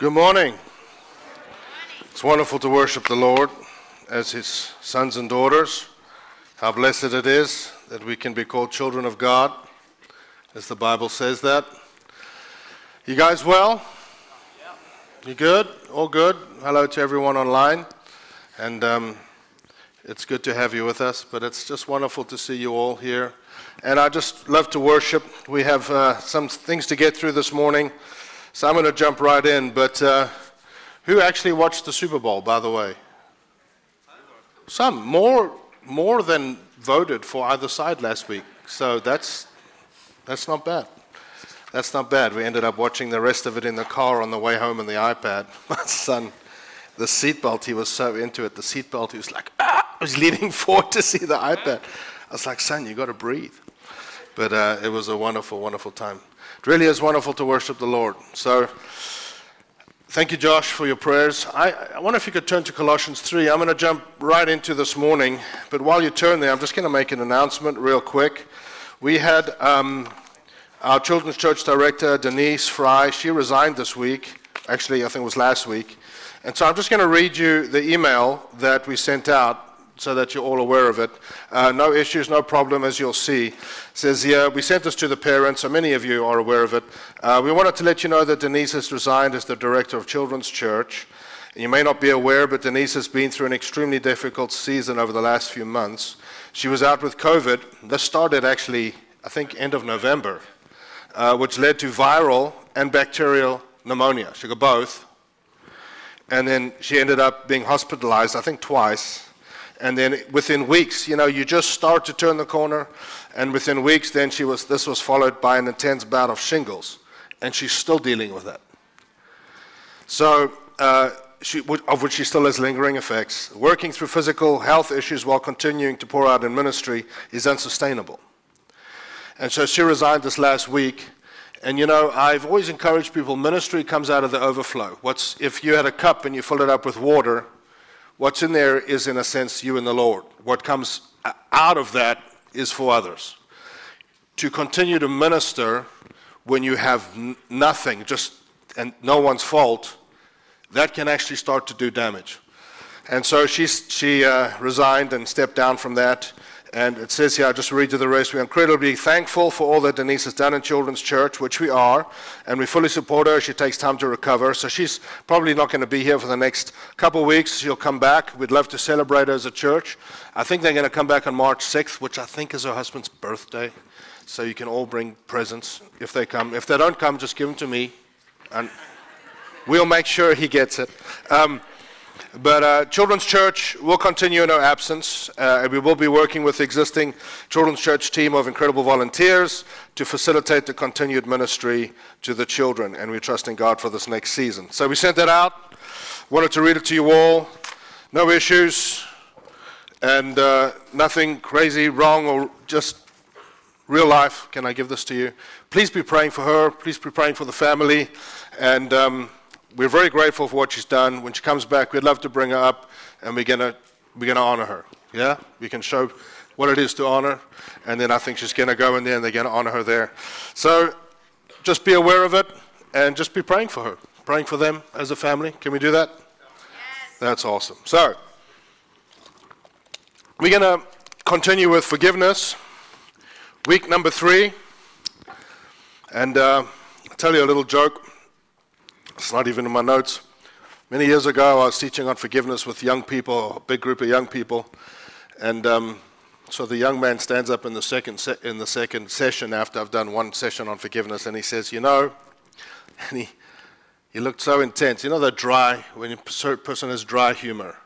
Good morning. It's wonderful to worship the Lord as His sons and daughters. How blessed it is that we can be called children of God, as the Bible says that. You guys well? You good? All good? Hello to everyone online. And um, it's good to have you with us, but it's just wonderful to see you all here. And I just love to worship. We have uh, some things to get through this morning, so I'm going to jump right in. But uh, who actually watched the Super Bowl, by the way? Some. More, more than voted for either side last week. So that's, that's not bad. That's not bad. We ended up watching the rest of it in the car on the way home on the iPad. My son, the seatbelt, he was so into it. The seatbelt, he was like, ah! I was leaning forward to see the iPad. I was like, son, you got to breathe. But uh, it was a wonderful, wonderful time. It really is wonderful to worship the Lord. So thank you, Josh, for your prayers. I, I wonder if you could turn to Colossians 3. I'm going to jump right into this morning. But while you turn there, I'm just going to make an announcement real quick. We had um, our children's church director, Denise Fry, she resigned this week. Actually, I think it was last week. And so I'm just going to read you the email that we sent out so that you're all aware of it. Uh, no issues, no problem, as you'll see. It says here, we sent this to the parents, so many of you are aware of it. Uh, we wanted to let you know that Denise has resigned as the director of Children's Church. You may not be aware, but Denise has been through an extremely difficult season over the last few months. She was out with COVID. This started actually, I think, end of November, uh, which led to viral and bacterial pneumonia. She got both. And then she ended up being hospitalized, I think, twice and then within weeks, you know, you just start to turn the corner, and within weeks, then she was. This was followed by an intense bout of shingles, and she's still dealing with that. So, uh, she, of which she still has lingering effects. Working through physical health issues while continuing to pour out in ministry is unsustainable. And so she resigned this last week. And you know, I've always encouraged people ministry comes out of the overflow. What's if you had a cup and you fill it up with water, What's in there is, in a sense, you and the Lord. What comes out of that is for others. To continue to minister when you have nothing, just and no one's fault, that can actually start to do damage. And so she, she uh, resigned and stepped down from that. And it says here, I'll just read you the rest. We're incredibly thankful for all that Denise has done in Children's Church, which we are, and we fully support her. She takes time to recover. So she's probably not going to be here for the next couple of weeks. She'll come back. We'd love to celebrate her as a church. I think they're going to come back on March 6th, which I think is her husband's birthday. So you can all bring presents if they come. If they don't come, just give them to me, and we'll make sure he gets it. Um, but uh, Children's Church will continue in our absence, uh, and we will be working with the existing Children's Church team of incredible volunteers to facilitate the continued ministry to the children, and we're trusting God for this next season. So we sent that out. Wanted to read it to you all. No issues, and uh, nothing crazy, wrong, or just real life. Can I give this to you? Please be praying for her. Please be praying for the family, and. Um, we're very grateful for what she's done. When she comes back, we'd love to bring her up, and we're gonna we're gonna honor her. Yeah, we can show what it is to honor, and then I think she's gonna go in there, and they're gonna honor her there. So just be aware of it, and just be praying for her, praying for them as a family. Can we do that? Yes. That's awesome. So we're gonna continue with forgiveness. Week number three, and uh, I'll tell you a little joke. It's not even in my notes. Many years ago, I was teaching on forgiveness with young people, a big group of young people, and um, so the young man stands up in the second se- in the second session after I've done one session on forgiveness, and he says, "You know," and he he looked so intense. You know that dry when a person has dry humor,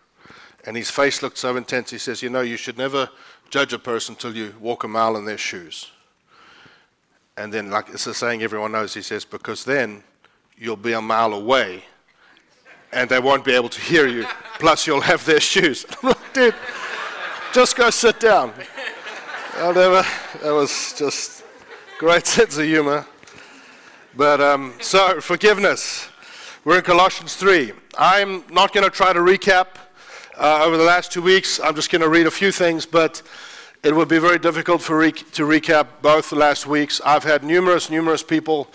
and his face looked so intense. He says, "You know, you should never judge a person till you walk a mile in their shoes." And then, like it's a saying everyone knows, he says, because then you'll be a mile away and they won't be able to hear you. Plus, you'll have their shoes. Like, dude, just go sit down. Whatever. That was just great sense of humor. But um, so, forgiveness. We're in Colossians 3. I'm not going to try to recap uh, over the last two weeks. I'm just going to read a few things, but it would be very difficult for re- to recap both the last weeks. I've had numerous, numerous people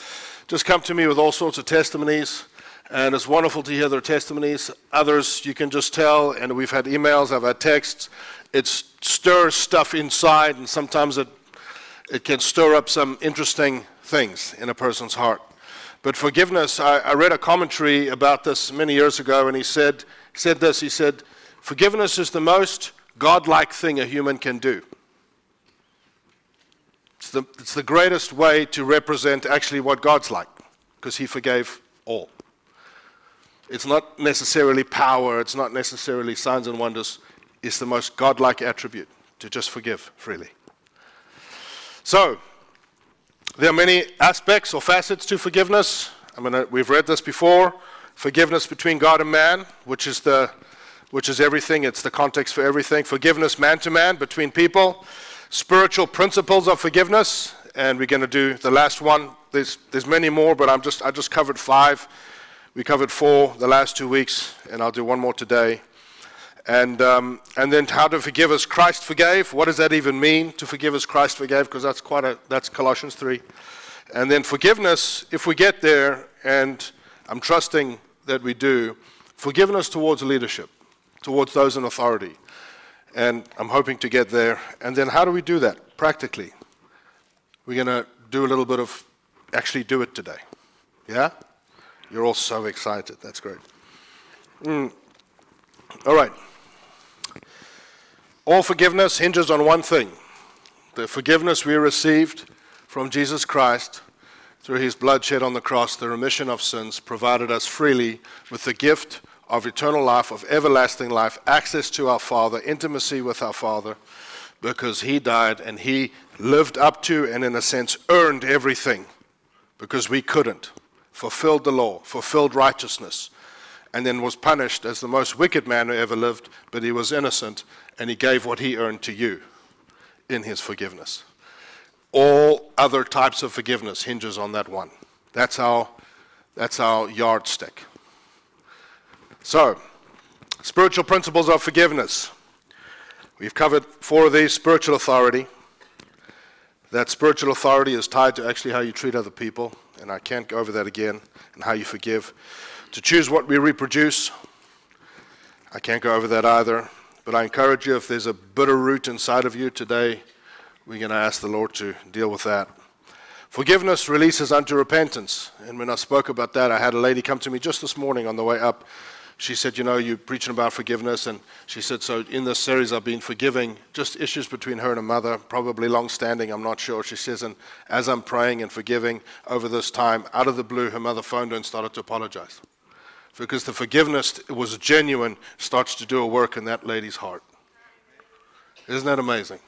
just come to me with all sorts of testimonies. And it's wonderful to hear their testimonies. Others, you can just tell, and we've had emails, I've had texts. It stirs stuff inside, and sometimes it, it can stir up some interesting things in a person's heart. But forgiveness, I, I read a commentary about this many years ago, and he said, he said this He said, Forgiveness is the most godlike thing a human can do. It's the, it's the greatest way to represent actually what God's like, because He forgave all. It's not necessarily power, it's not necessarily signs and wonders. It's the most godlike attribute to just forgive freely. So, there are many aspects or facets to forgiveness. I mean, we've read this before. Forgiveness between God and man, which is the which is everything. It's the context for everything. Forgiveness man to man between people. Spiritual principles of forgiveness, and we're going to do the last one. There's there's many more, but I'm just I just covered five. We covered four the last two weeks, and I'll do one more today. And, um, and then how to forgive as Christ forgave. What does that even mean to forgive as Christ forgave? Because that's quite a, that's Colossians 3. And then forgiveness, if we get there, and I'm trusting that we do, forgiveness towards leadership, towards those in authority. And I'm hoping to get there. And then how do we do that practically? We're going to do a little bit of actually do it today. Yeah? You're all so excited. That's great. Mm. All right. All forgiveness hinges on one thing the forgiveness we received from Jesus Christ through his blood shed on the cross, the remission of sins, provided us freely with the gift of eternal life, of everlasting life, access to our Father, intimacy with our Father, because he died and he lived up to and, in a sense, earned everything because we couldn't fulfilled the law, fulfilled righteousness, and then was punished as the most wicked man who ever lived, but he was innocent, and he gave what he earned to you in his forgiveness. All other types of forgiveness hinges on that one. That's our, that's our yardstick. So, spiritual principles of forgiveness. We've covered four of these spiritual authority. That spiritual authority is tied to actually how you treat other people and I can't go over that again, and how you forgive. To choose what we reproduce, I can't go over that either. But I encourage you, if there's a bitter root inside of you today, we're going to ask the Lord to deal with that. Forgiveness releases unto repentance. And when I spoke about that, I had a lady come to me just this morning on the way up she said, You know, you're preaching about forgiveness. And she said, So in this series, I've been forgiving just issues between her and her mother, probably long standing, I'm not sure. She says, And as I'm praying and forgiving over this time, out of the blue, her mother phoned her and started to apologize. Because the forgiveness was genuine, starts to do a work in that lady's heart. Isn't that amazing?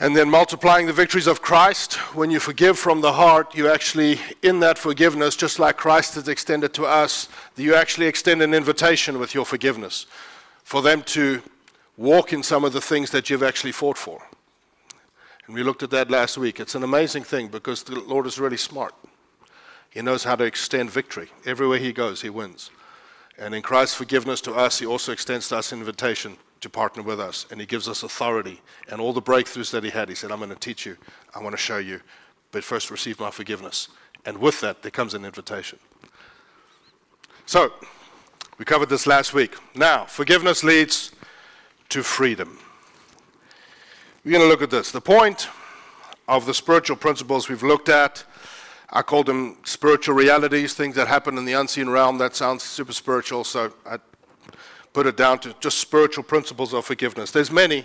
And then multiplying the victories of Christ. When you forgive from the heart, you actually, in that forgiveness, just like Christ has extended to us, you actually extend an invitation with your forgiveness for them to walk in some of the things that you've actually fought for. And we looked at that last week. It's an amazing thing because the Lord is really smart. He knows how to extend victory. Everywhere He goes, He wins. And in Christ's forgiveness to us, He also extends to us an invitation to partner with us, and He gives us authority. And all the breakthroughs that He had, He said, I'm going to teach you, I want to show you, but first receive my forgiveness. And with that, there comes an invitation. So, we covered this last week. Now, forgiveness leads to freedom. We're going to look at this. The point of the spiritual principles we've looked at, I call them spiritual realities, things that happen in the unseen realm. That sounds super spiritual, so I put it down to just spiritual principles of forgiveness. There's many.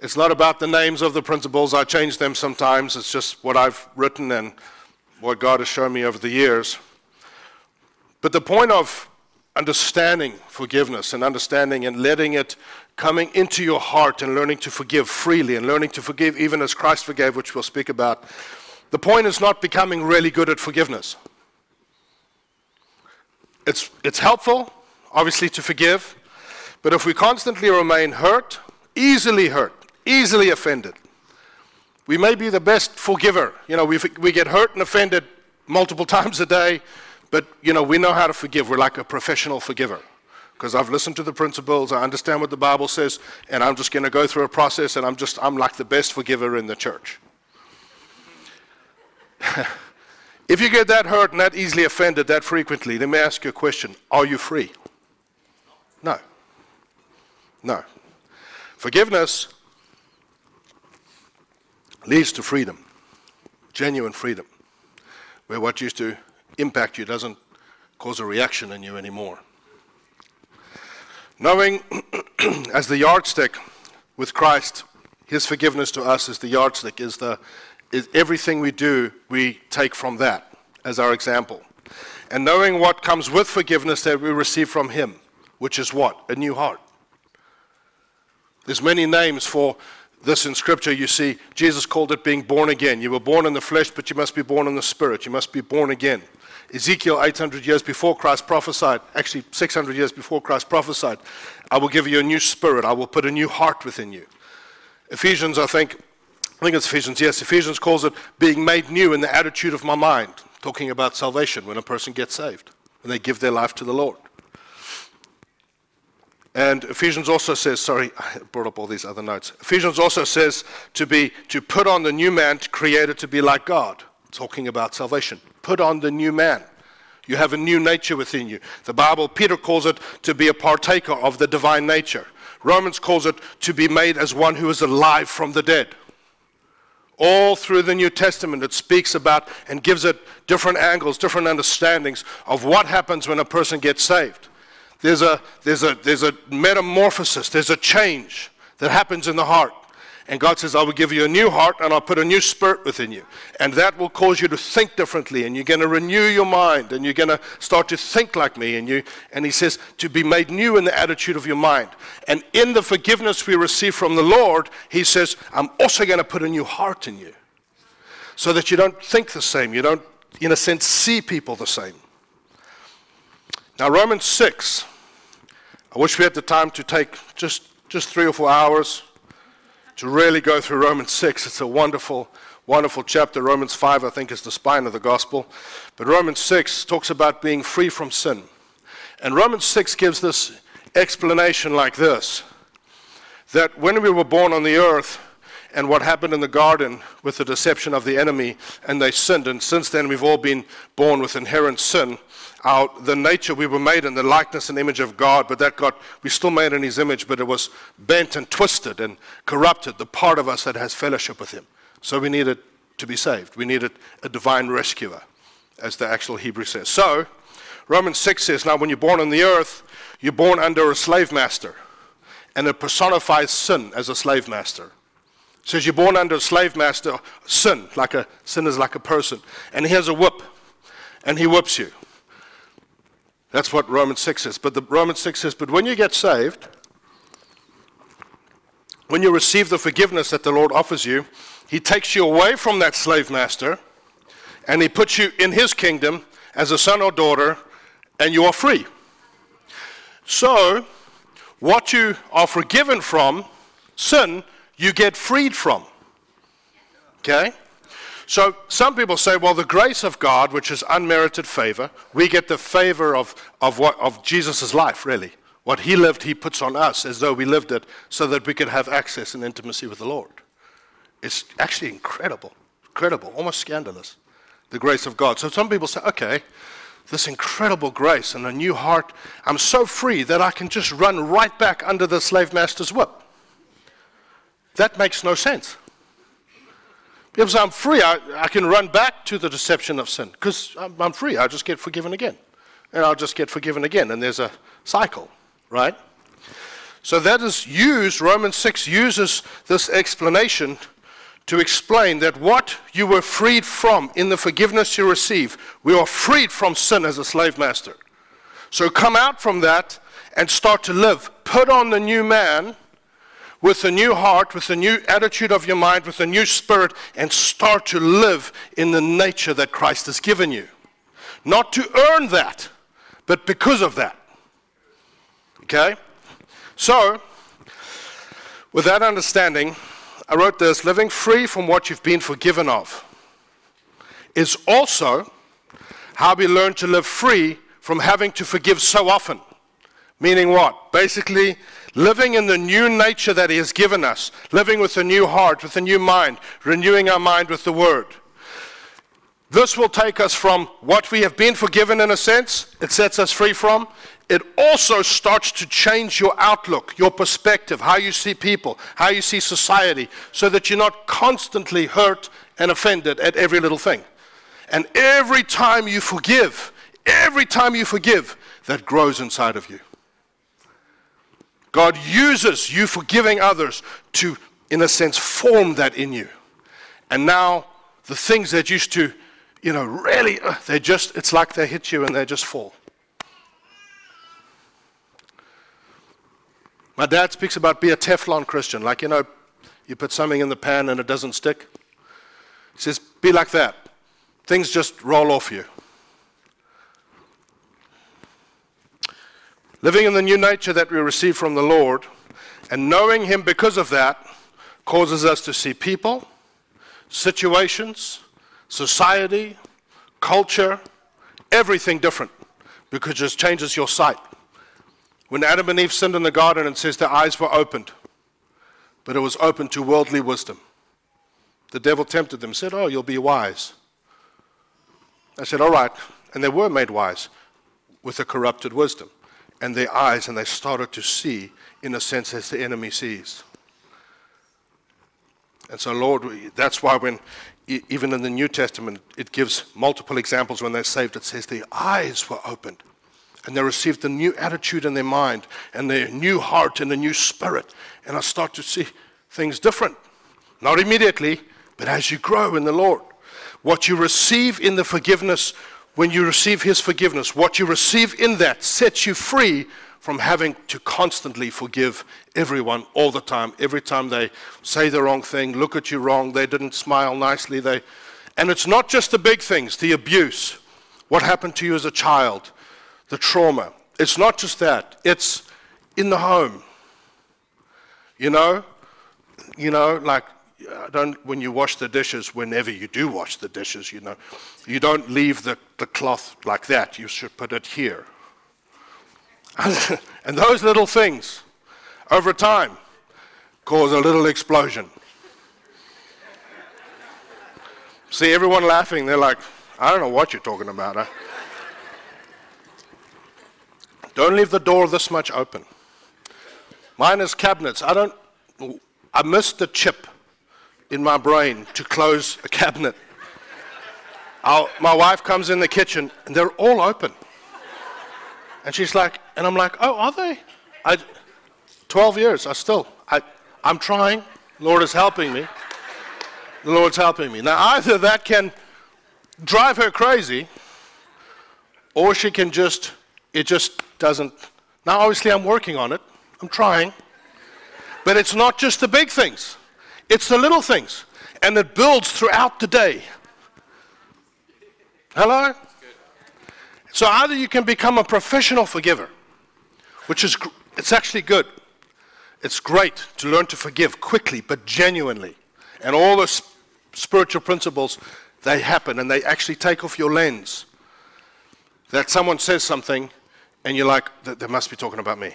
It's not about the names of the principles. I change them sometimes. It's just what I've written and what God has shown me over the years. But the point of understanding forgiveness and understanding and letting it coming into your heart and learning to forgive freely and learning to forgive even as Christ forgave, which we'll speak about. The point is not becoming really good at forgiveness. It's, it's helpful, obviously, to forgive, but if we constantly remain hurt, easily hurt, easily offended, we may be the best forgiver. You know, we, we get hurt and offended multiple times a day, but, you know, we know how to forgive. We're like a professional forgiver because I've listened to the principles, I understand what the Bible says, and I'm just going to go through a process, and I'm just, I'm like the best forgiver in the church. If you get that hurt and that easily offended that frequently, let me ask you a question Are you free? No. No. Forgiveness leads to freedom, genuine freedom, where what used to impact you doesn't cause a reaction in you anymore. Knowing as the yardstick with Christ, his forgiveness to us is the yardstick, is, the, is everything we do, we take from that as our example. And knowing what comes with forgiveness that we receive from him, which is what? A new heart. There's many names for this in Scripture, you see, Jesus called it being born again. You were born in the flesh, but you must be born in the Spirit. You must be born again. Ezekiel, 800 years before Christ prophesied, actually 600 years before Christ prophesied, I will give you a new spirit. I will put a new heart within you. Ephesians, I think, I think it's Ephesians, yes, Ephesians calls it being made new in the attitude of my mind, talking about salvation when a person gets saved, when they give their life to the Lord. And Ephesians also says, sorry, I brought up all these other notes. Ephesians also says to be to put on the new man created to be like God, talking about salvation. Put on the new man. You have a new nature within you. The Bible, Peter calls it to be a partaker of the divine nature. Romans calls it to be made as one who is alive from the dead. All through the New Testament, it speaks about and gives it different angles, different understandings of what happens when a person gets saved. There's a, there's, a, there's a metamorphosis, there's a change that happens in the heart. And God says, I will give you a new heart and I'll put a new spirit within you. And that will cause you to think differently. And you're going to renew your mind and you're going to start to think like me. And, you, and He says, to be made new in the attitude of your mind. And in the forgiveness we receive from the Lord, He says, I'm also going to put a new heart in you. So that you don't think the same. You don't, in a sense, see people the same. Now, Romans 6, I wish we had the time to take just, just three or four hours to really go through Romans 6. It's a wonderful, wonderful chapter. Romans 5, I think, is the spine of the gospel. But Romans 6 talks about being free from sin. And Romans 6 gives this explanation like this that when we were born on the earth, and what happened in the garden with the deception of the enemy, and they sinned, and since then we've all been born with inherent sin our, the nature we were made in the likeness and image of God, but that got, we still made in His image, but it was bent and twisted and corrupted, the part of us that has fellowship with Him. So we needed to be saved. We needed a divine rescuer, as the actual Hebrew says. So, Romans 6 says, Now, when you're born on the earth, you're born under a slave master, and it personifies sin as a slave master. Says you're born under a slave master, sin, like a sin is like a person, and he has a whip, and he whips you. That's what Romans 6 says. But the Romans 6 says, but when you get saved, when you receive the forgiveness that the Lord offers you, he takes you away from that slave master and he puts you in his kingdom as a son or daughter and you are free. So, what you are forgiven from, sin, you get freed from. Okay? So some people say, well, the grace of God, which is unmerited favor, we get the favor of, of, what, of Jesus' life, really. What he lived, he puts on us as though we lived it so that we could have access and intimacy with the Lord. It's actually incredible, incredible, almost scandalous, the grace of God. So some people say, okay, this incredible grace and a new heart, I'm so free that I can just run right back under the slave master's whip. That makes no sense. Because I'm free, I, I can run back to the deception of sin because I'm, I'm free. I just get forgiven again. And I'll just get forgiven again. And there's a cycle, right? So that is used, Romans 6 uses this explanation to explain that what you were freed from in the forgiveness you receive, we are freed from sin as a slave master. So come out from that and start to live. Put on the new man with a new heart, with a new attitude of your mind, with a new spirit, and start to live in the nature that Christ has given you. Not to earn that, but because of that. Okay? So, with that understanding, I wrote this living free from what you've been forgiven of is also how we learn to live free from having to forgive so often. Meaning what? Basically, living in the new nature that He has given us, living with a new heart, with a new mind, renewing our mind with the Word. This will take us from what we have been forgiven in a sense, it sets us free from. It also starts to change your outlook, your perspective, how you see people, how you see society, so that you're not constantly hurt and offended at every little thing. And every time you forgive, every time you forgive, that grows inside of you. God uses you forgiving others to, in a sense, form that in you. And now the things that used to, you know, really, uh, they just, it's like they hit you and they just fall. My dad speaks about be a Teflon Christian. Like, you know, you put something in the pan and it doesn't stick. He says, be like that. Things just roll off you. Living in the new nature that we receive from the Lord and knowing Him because of that causes us to see people, situations, society, culture, everything different because it just changes your sight. When Adam and Eve sinned in the garden, it says their eyes were opened, but it was open to worldly wisdom. The devil tempted them, said, Oh, you'll be wise. I said, All right. And they were made wise with a corrupted wisdom. And their eyes, and they started to see, in a sense, as the enemy sees. And so, Lord, that's why when, even in the New Testament, it gives multiple examples when they're saved, it says their eyes were opened and they received a new attitude in their mind and their new heart and a new spirit. And I start to see things different. Not immediately, but as you grow in the Lord. What you receive in the forgiveness, when you receive His forgiveness, what you receive in that sets you free from having to constantly forgive everyone all the time. Every time they say the wrong thing, look at you wrong, they didn't smile nicely. They, and it's not just the big things, the abuse, what happened to you as a child, the trauma. It's not just that, it's in the home. You know, you know, like don't when you wash the dishes, whenever you do wash the dishes, you know, you don't leave the, the cloth like that. You should put it here. and those little things, over time, cause a little explosion. See everyone laughing, they're like, I don't know what you're talking about. Huh? Don't leave the door this much open. Mine is cabinets. I don't, I missed the chip in my brain to close a cabinet. Our, my wife comes in the kitchen and they're all open. And she's like, and I'm like, oh, are they? I, 12 years, I still, I, I'm trying. Lord is helping me. The Lord's helping me. Now, either that can drive her crazy, or she can just it just doesn't. Now, obviously, I'm working on it, I'm trying. But it's not just the big things, it's the little things. And it builds throughout the day. Hello? So either you can become a professional forgiver, which is it's actually good. It's great to learn to forgive quickly but genuinely. And all those spiritual principles they happen and they actually take off your lens. That someone says something and you're like, they must be talking about me.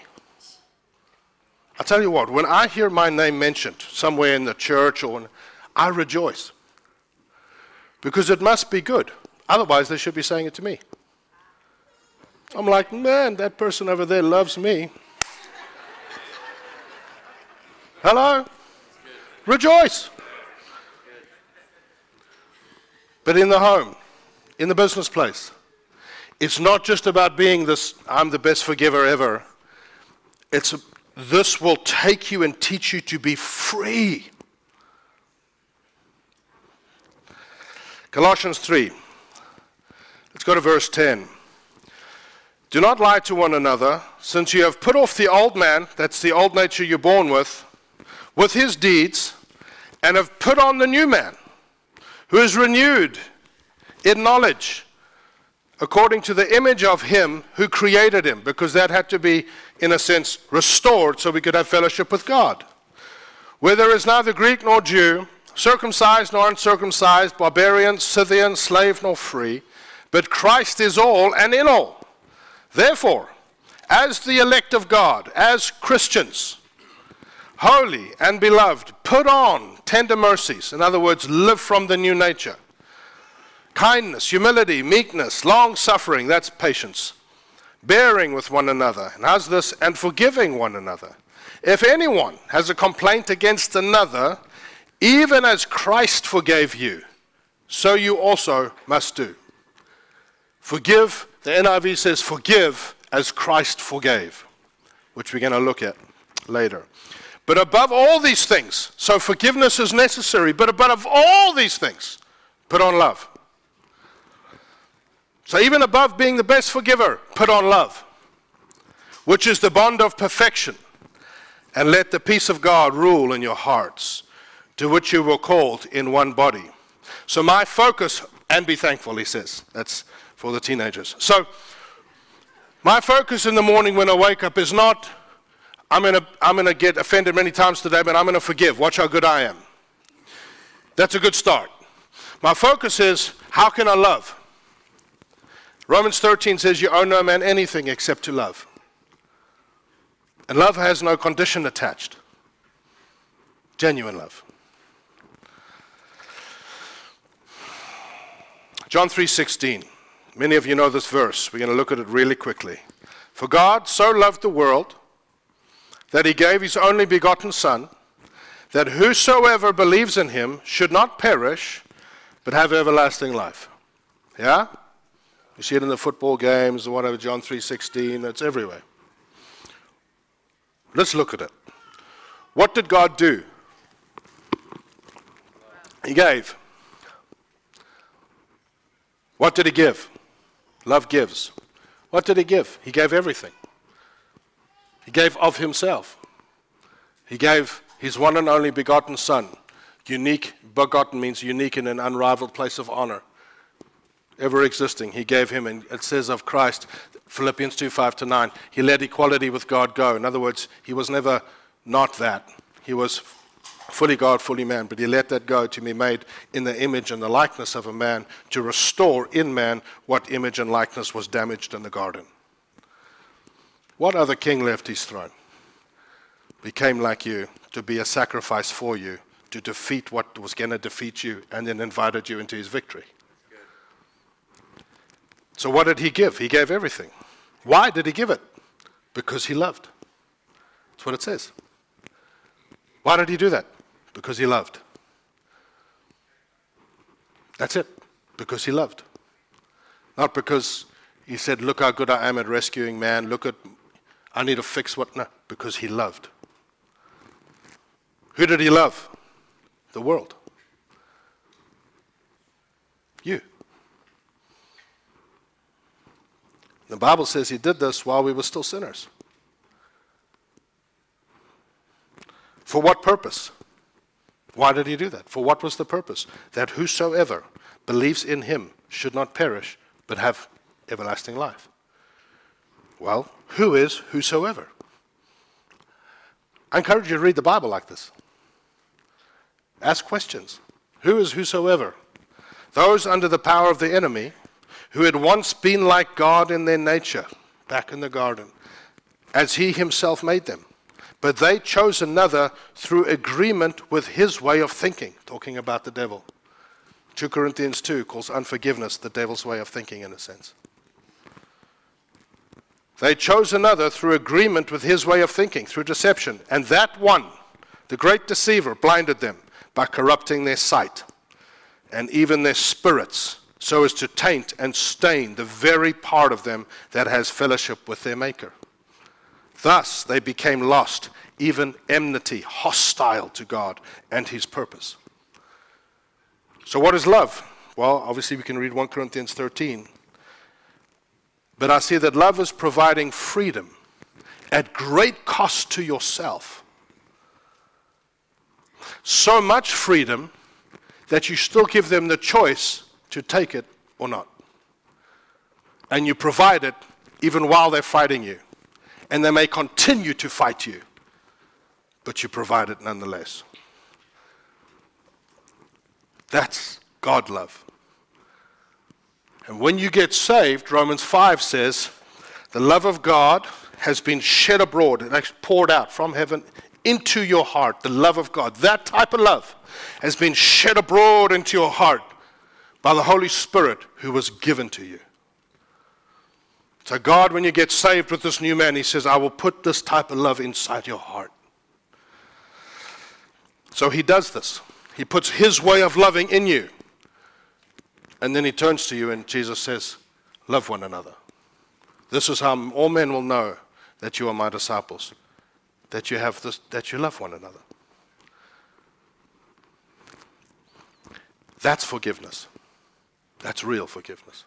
I tell you what, when I hear my name mentioned somewhere in the church or when, I rejoice because it must be good. Otherwise, they should be saying it to me. I'm like, man, that person over there loves me. Hello? Rejoice. But in the home, in the business place, it's not just about being this, I'm the best forgiver ever. It's, this will take you and teach you to be free. Colossians 3. Let's go to verse 10. Do not lie to one another, since you have put off the old man, that's the old nature you're born with, with his deeds, and have put on the new man, who is renewed in knowledge according to the image of him who created him, because that had to be, in a sense, restored so we could have fellowship with God. Where there is neither Greek nor Jew, circumcised nor uncircumcised, barbarian, Scythian, slave nor free, but Christ is all and in all. Therefore, as the elect of God, as Christians, holy and beloved, put on tender mercies. In other words, live from the new nature kindness, humility, meekness, long suffering, that's patience, bearing with one another. And how's this? And forgiving one another. If anyone has a complaint against another, even as Christ forgave you, so you also must do. Forgive, the NIV says, forgive as Christ forgave, which we're going to look at later. But above all these things, so forgiveness is necessary, but above all these things, put on love. So even above being the best forgiver, put on love, which is the bond of perfection. And let the peace of God rule in your hearts, to which you were called in one body. So my focus, and be thankful, he says. That's for the teenagers. So my focus in the morning when I wake up is not I'm going to I'm to get offended many times today, but I'm going to forgive. Watch how good I am. That's a good start. My focus is how can I love? Romans 13 says, You owe no man anything except to love. And love has no condition attached. Genuine love. John 3:16. Many of you know this verse. We're going to look at it really quickly. For God so loved the world that he gave his only begotten Son, that whosoever believes in him should not perish, but have everlasting life. Yeah? You see it in the football games, or whatever, John 3.16, it's everywhere. Let's look at it. What did God do? He gave. What did he give? Love gives. What did he give? He gave everything. He gave of himself. He gave his one and only begotten Son. Unique, begotten means unique in an unrivaled place of honor. Ever existing, he gave him, and it says of Christ, Philippians 2 5 to 9, he let equality with God go. In other words, he was never not that. He was fully God, fully man, but he let that go to be made in the image and the likeness of a man to restore in man what image and likeness was damaged in the garden. What other king left his throne? Became like you to be a sacrifice for you, to defeat what was going to defeat you, and then invited you into his victory. So, what did he give? He gave everything. Why did he give it? Because he loved. That's what it says. Why did he do that? Because he loved. That's it. Because he loved. Not because he said, Look how good I am at rescuing man. Look at I need to fix what? No, because he loved. Who did he love? The world. You. The Bible says he did this while we were still sinners. For what purpose? Why did he do that? For what was the purpose? That whosoever believes in him should not perish, but have everlasting life. Well, who is whosoever? I encourage you to read the Bible like this. Ask questions. Who is whosoever? Those under the power of the enemy who had once been like God in their nature, back in the garden, as he himself made them. But they chose another through agreement with his way of thinking, talking about the devil. 2 Corinthians 2 calls unforgiveness the devil's way of thinking, in a sense. They chose another through agreement with his way of thinking, through deception. And that one, the great deceiver, blinded them by corrupting their sight and even their spirits, so as to taint and stain the very part of them that has fellowship with their Maker. Thus they became lost, even enmity, hostile to God and his purpose. So, what is love? Well, obviously, we can read 1 Corinthians 13. But I see that love is providing freedom at great cost to yourself. So much freedom that you still give them the choice to take it or not. And you provide it even while they're fighting you. And they may continue to fight you, but you provide it nonetheless. That's God love. And when you get saved, Romans 5 says, the love of God has been shed abroad and poured out from heaven into your heart. The love of God, that type of love, has been shed abroad into your heart by the Holy Spirit who was given to you. So, God, when you get saved with this new man, He says, I will put this type of love inside your heart. So, He does this. He puts His way of loving in you. And then He turns to you, and Jesus says, Love one another. This is how all men will know that you are my disciples, that you, have this, that you love one another. That's forgiveness. That's real forgiveness.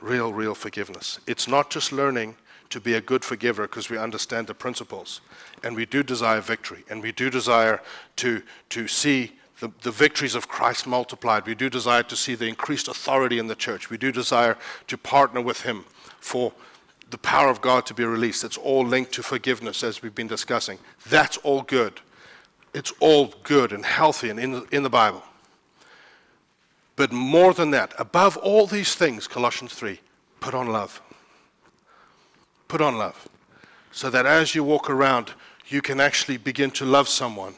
Real, real forgiveness. It's not just learning to be a good forgiver because we understand the principles and we do desire victory and we do desire to, to see the, the victories of Christ multiplied. We do desire to see the increased authority in the church. We do desire to partner with Him for the power of God to be released. It's all linked to forgiveness, as we've been discussing. That's all good. It's all good and healthy and in in the Bible. But more than that, above all these things, Colossians 3, put on love. Put on love. So that as you walk around, you can actually begin to love someone.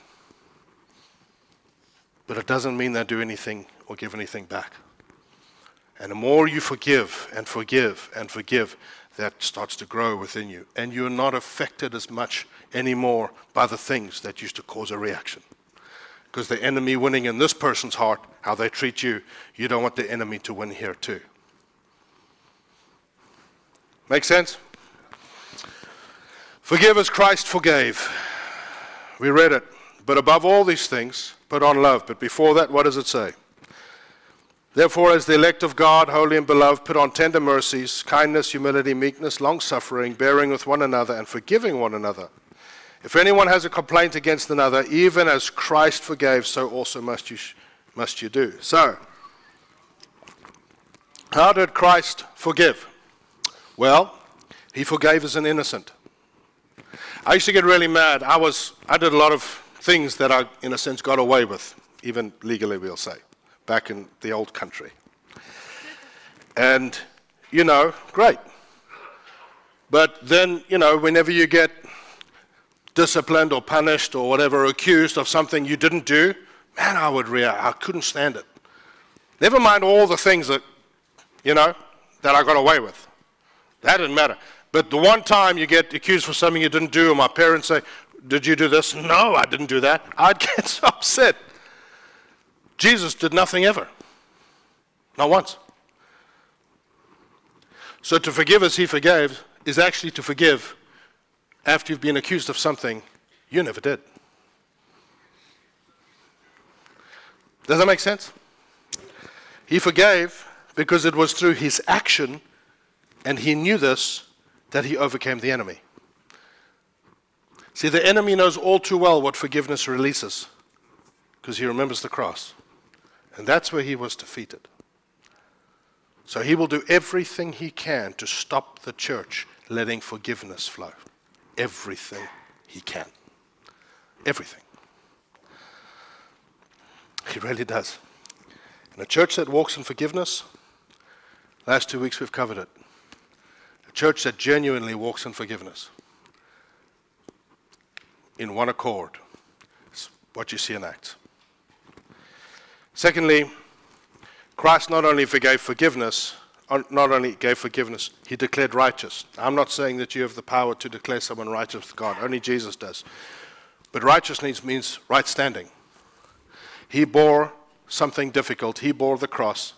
But it doesn't mean they do anything or give anything back. And the more you forgive and forgive and forgive, that starts to grow within you. And you're not affected as much anymore by the things that used to cause a reaction because the enemy winning in this person's heart, how they treat you, you don't want the enemy to win here too. Make sense? Forgive as Christ forgave. We read it. But above all these things, put on love. But before that, what does it say? Therefore, as the elect of God, holy and beloved, put on tender mercies, kindness, humility, meekness, long suffering, bearing with one another, and forgiving one another. If anyone has a complaint against another, even as Christ forgave, so also must you, must you do. So, how did Christ forgive? Well, he forgave as an innocent. I used to get really mad. I was I did a lot of things that I, in a sense, got away with, even legally, we'll say, back in the old country. And, you know, great. But then, you know, whenever you get disciplined or punished or whatever, accused of something you didn't do, man, I would react. I couldn't stand it. Never mind all the things that, you know, that I got away with. That didn't matter. But the one time you get accused for something you didn't do, and my parents say, Did you do this? No, I didn't do that. I'd get so upset. Jesus did nothing ever. Not once. So to forgive as he forgave is actually to forgive after you've been accused of something you never did. Does that make sense? He forgave because it was through his action, and he knew this, that he overcame the enemy. See, the enemy knows all too well what forgiveness releases because he remembers the cross. And that's where he was defeated. So he will do everything he can to stop the church letting forgiveness flow everything he can. Everything. He really does. In a church that walks in forgiveness, last two weeks we've covered it. A church that genuinely walks in forgiveness, in one accord, is what you see in Acts. Secondly, Christ not only forgave forgiveness, not only gave forgiveness, he declared righteous. I'm not saying that you have the power to declare someone righteous God, only Jesus does. But righteousness means right standing. He bore something difficult, he bore the cross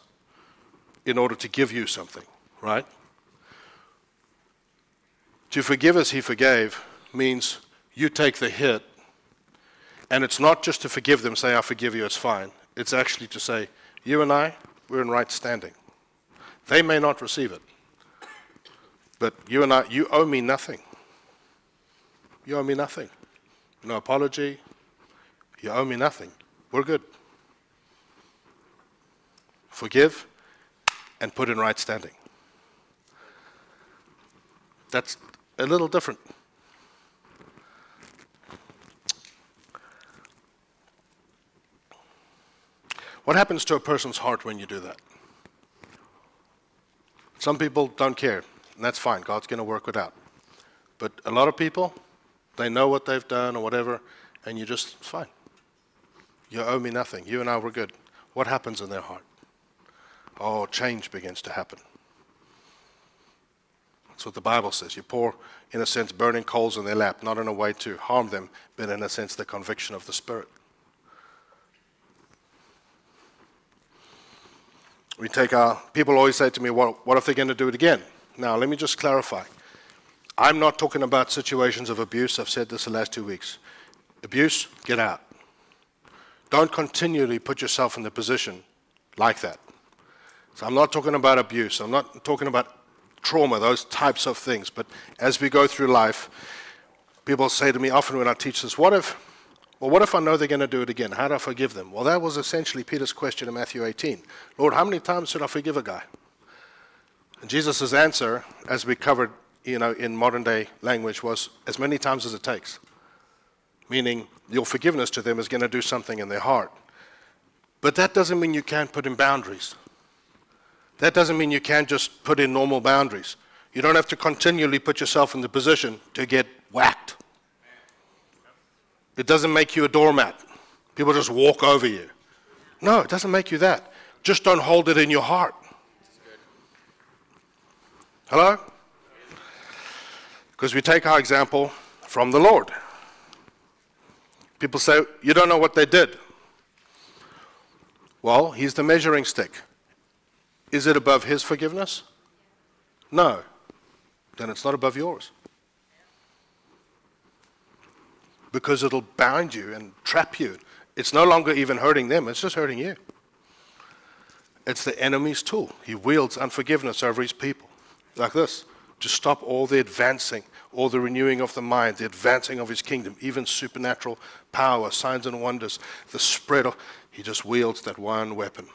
in order to give you something, right? To forgive as he forgave means you take the hit, and it's not just to forgive them, say, I forgive you, it's fine. It's actually to say, you and I, we're in right standing. They may not receive it. But you and I, you owe me nothing. You owe me nothing. No apology. You owe me nothing. We're good. Forgive and put in right standing. That's a little different. What happens to a person's heart when you do that? Some people don't care, and that's fine. God's going to work it out. But a lot of people, they know what they've done or whatever, and you're just, fine. You owe me nothing. You and I were good. What happens in their heart? oh, change begins to happen. That's what the Bible says. You pour, in a sense, burning coals in their lap, not in a way to harm them, but in a sense, the conviction of the Spirit. We take our, people always say to me, what, what if they're going to do it again? Now, let me just clarify. I'm not talking about situations of abuse. I've said this the last two weeks. Abuse, get out. Don't continually put yourself in the position like that. So I'm not talking about abuse. I'm not talking about trauma, those types of things. But as we go through life, people say to me often when I teach this, what if, well, what if I know they're going to do it again? How do I forgive them? Well, that was essentially Peter's question in Matthew 18. Lord, how many times should I forgive a guy? And Jesus' answer, as we covered you know, in modern day language, was as many times as it takes. Meaning, your forgiveness to them is going to do something in their heart. But that doesn't mean you can't put in boundaries. That doesn't mean you can't just put in normal boundaries. You don't have to continually put yourself in the position to get whacked. It doesn't make you a doormat. People just walk over you. No, it doesn't make you that. Just don't hold it in your heart. Hello? Because we take our example from the Lord. People say, You don't know what they did. Well, He's the measuring stick. Is it above his forgiveness? No. Then it's not above yours. Because it'll bind you and trap you. It's no longer even hurting them, it's just hurting you. It's the enemy's tool. He wields unforgiveness over his people. Like this to stop all the advancing, all the renewing of the mind, the advancing of his kingdom, even supernatural power, signs and wonders, the spread of. He just wields that one weapon.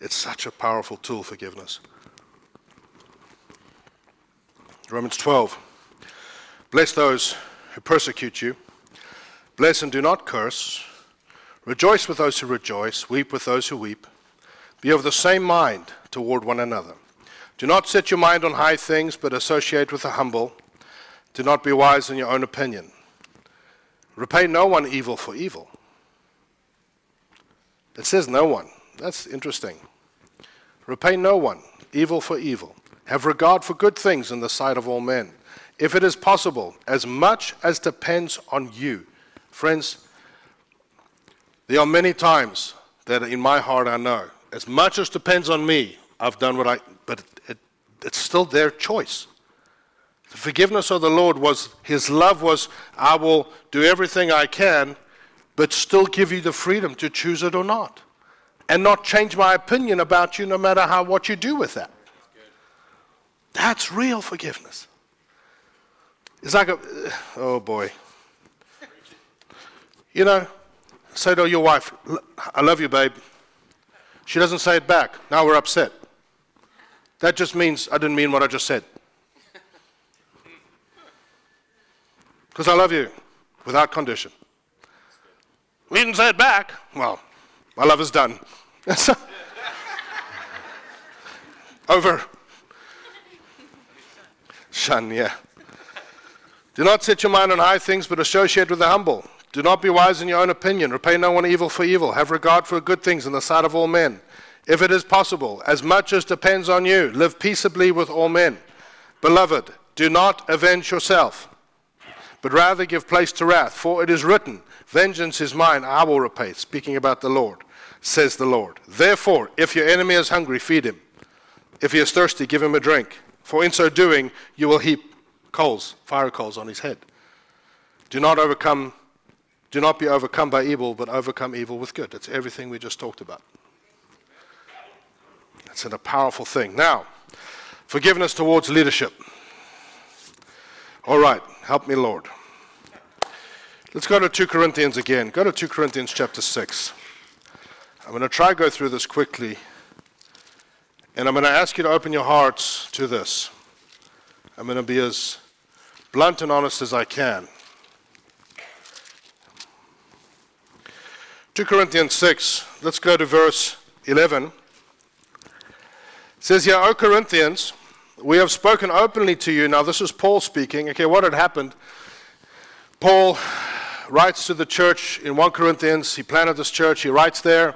It's such a powerful tool, forgiveness. Romans 12. Bless those who persecute you. Bless and do not curse. Rejoice with those who rejoice. Weep with those who weep. Be of the same mind toward one another. Do not set your mind on high things, but associate with the humble. Do not be wise in your own opinion. Repay no one evil for evil. It says no one. That's interesting. Repay no one evil for evil. Have regard for good things in the sight of all men. If it is possible, as much as depends on you. Friends, there are many times that in my heart I know, as much as depends on me, I've done what I, but it, it, it's still their choice. The forgiveness of the Lord was, His love was, I will do everything I can, but still give you the freedom to choose it or not and not change my opinion about you no matter how what you do with that. That's real forgiveness. It's like a, oh boy. You know, say to your wife, I love you, babe. She doesn't say it back. Now we're upset. That just means I didn't mean what I just said. Because I love you without condition. We didn't say it back. Well, my love is done. Over. Shun, yeah. Do not set your mind on high things, but associate with the humble. Do not be wise in your own opinion. Repay no one evil for evil. Have regard for good things in the sight of all men. If it is possible, as much as depends on you, live peaceably with all men. Beloved, do not avenge yourself, but rather give place to wrath. For it is written, Vengeance is mine, I will repay. Speaking about the Lord says the Lord. Therefore, if your enemy is hungry, feed him. If he is thirsty, give him a drink. For in so doing, you will heap coals, fire coals on his head. Do not overcome, do not be overcome by evil, but overcome evil with good. That's everything we just talked about. That's a powerful thing. Now, forgiveness towards leadership. All right, help me, Lord. Let's go to 2 Corinthians again. Go to 2 Corinthians chapter 6. I'm going to try to go through this quickly. And I'm going to ask you to open your hearts to this. I'm going to be as blunt and honest as I can. 2 Corinthians 6, let's go to verse 11. It says here, O Corinthians, we have spoken openly to you. Now, this is Paul speaking. Okay, what had happened? Paul writes to the church in 1 Corinthians. He planted this church. He writes there,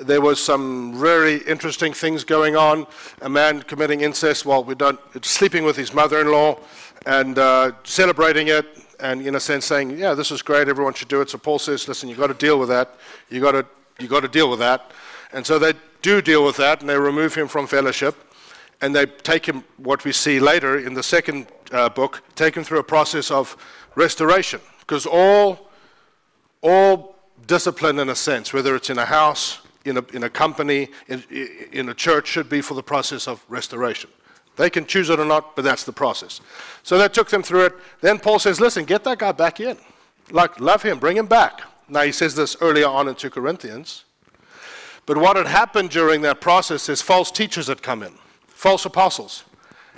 there was some very interesting things going on. A man committing incest while we don't, sleeping with his mother-in-law and uh, celebrating it, and in a sense saying, "Yeah, this is great. Everyone should do it." So Paul says, "Listen, you've got to deal with that. You've got to you got to deal with that." And so they do deal with that, and they remove him from fellowship, and they take him. What we see later in the second uh, book, take him through a process of restoration, because all all discipline, in a sense, whether it's in a house in a, in a company, in, in a church, should be for the process of restoration. They can choose it or not, but that's the process. So they took them through it. Then Paul says, listen, get that guy back in. Like, love him, bring him back. Now, he says this earlier on in 2 Corinthians. But what had happened during that process is false teachers had come in, false apostles.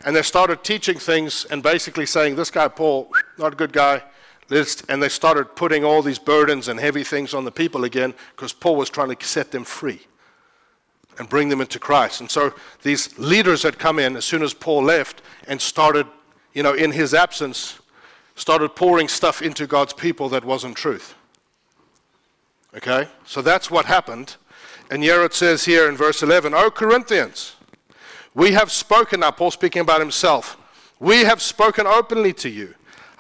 And they started teaching things and basically saying, this guy, Paul, not a good guy. And they started putting all these burdens and heavy things on the people again because Paul was trying to set them free and bring them into Christ. And so these leaders had come in as soon as Paul left and started, you know, in his absence, started pouring stuff into God's people that wasn't truth. Okay? So that's what happened. And here it says here in verse 11, O Corinthians, we have spoken, now Paul speaking about himself, we have spoken openly to you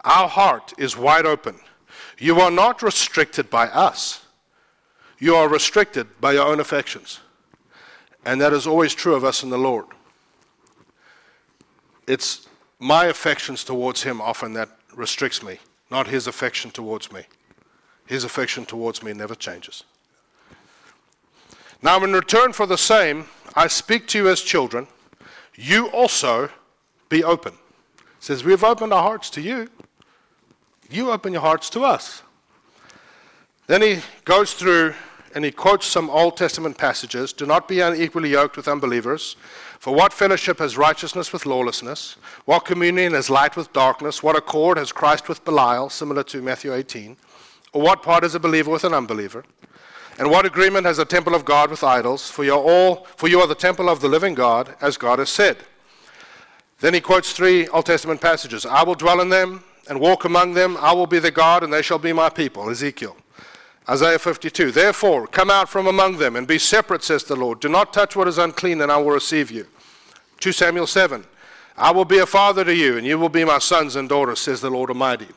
our heart is wide open. You are not restricted by us. You are restricted by your own affections. And that is always true of us in the Lord. It's my affections towards Him often that restricts me, not His affection towards me. His affection towards me never changes. Now, in return for the same, I speak to you as children. You also be open. It says, We've opened our hearts to you you open your hearts to us. Then he goes through and he quotes some Old Testament passages Do not be unequally yoked with unbelievers. For what fellowship has righteousness with lawlessness? What communion has light with darkness? What accord has Christ with Belial, similar to Matthew 18? Or what part is a believer with an unbeliever? And what agreement has a temple of God with idols? For, you're all, for you are the temple of the living God, as God has said. Then he quotes three Old Testament passages I will dwell in them, and walk among them. I will be their God, and they shall be my people. Ezekiel. Isaiah 52. Therefore, come out from among them and be separate, says the Lord. Do not touch what is unclean, and I will receive you. 2 Samuel 7. I will be a father to you, and you will be my sons and daughters, says the Lord Almighty.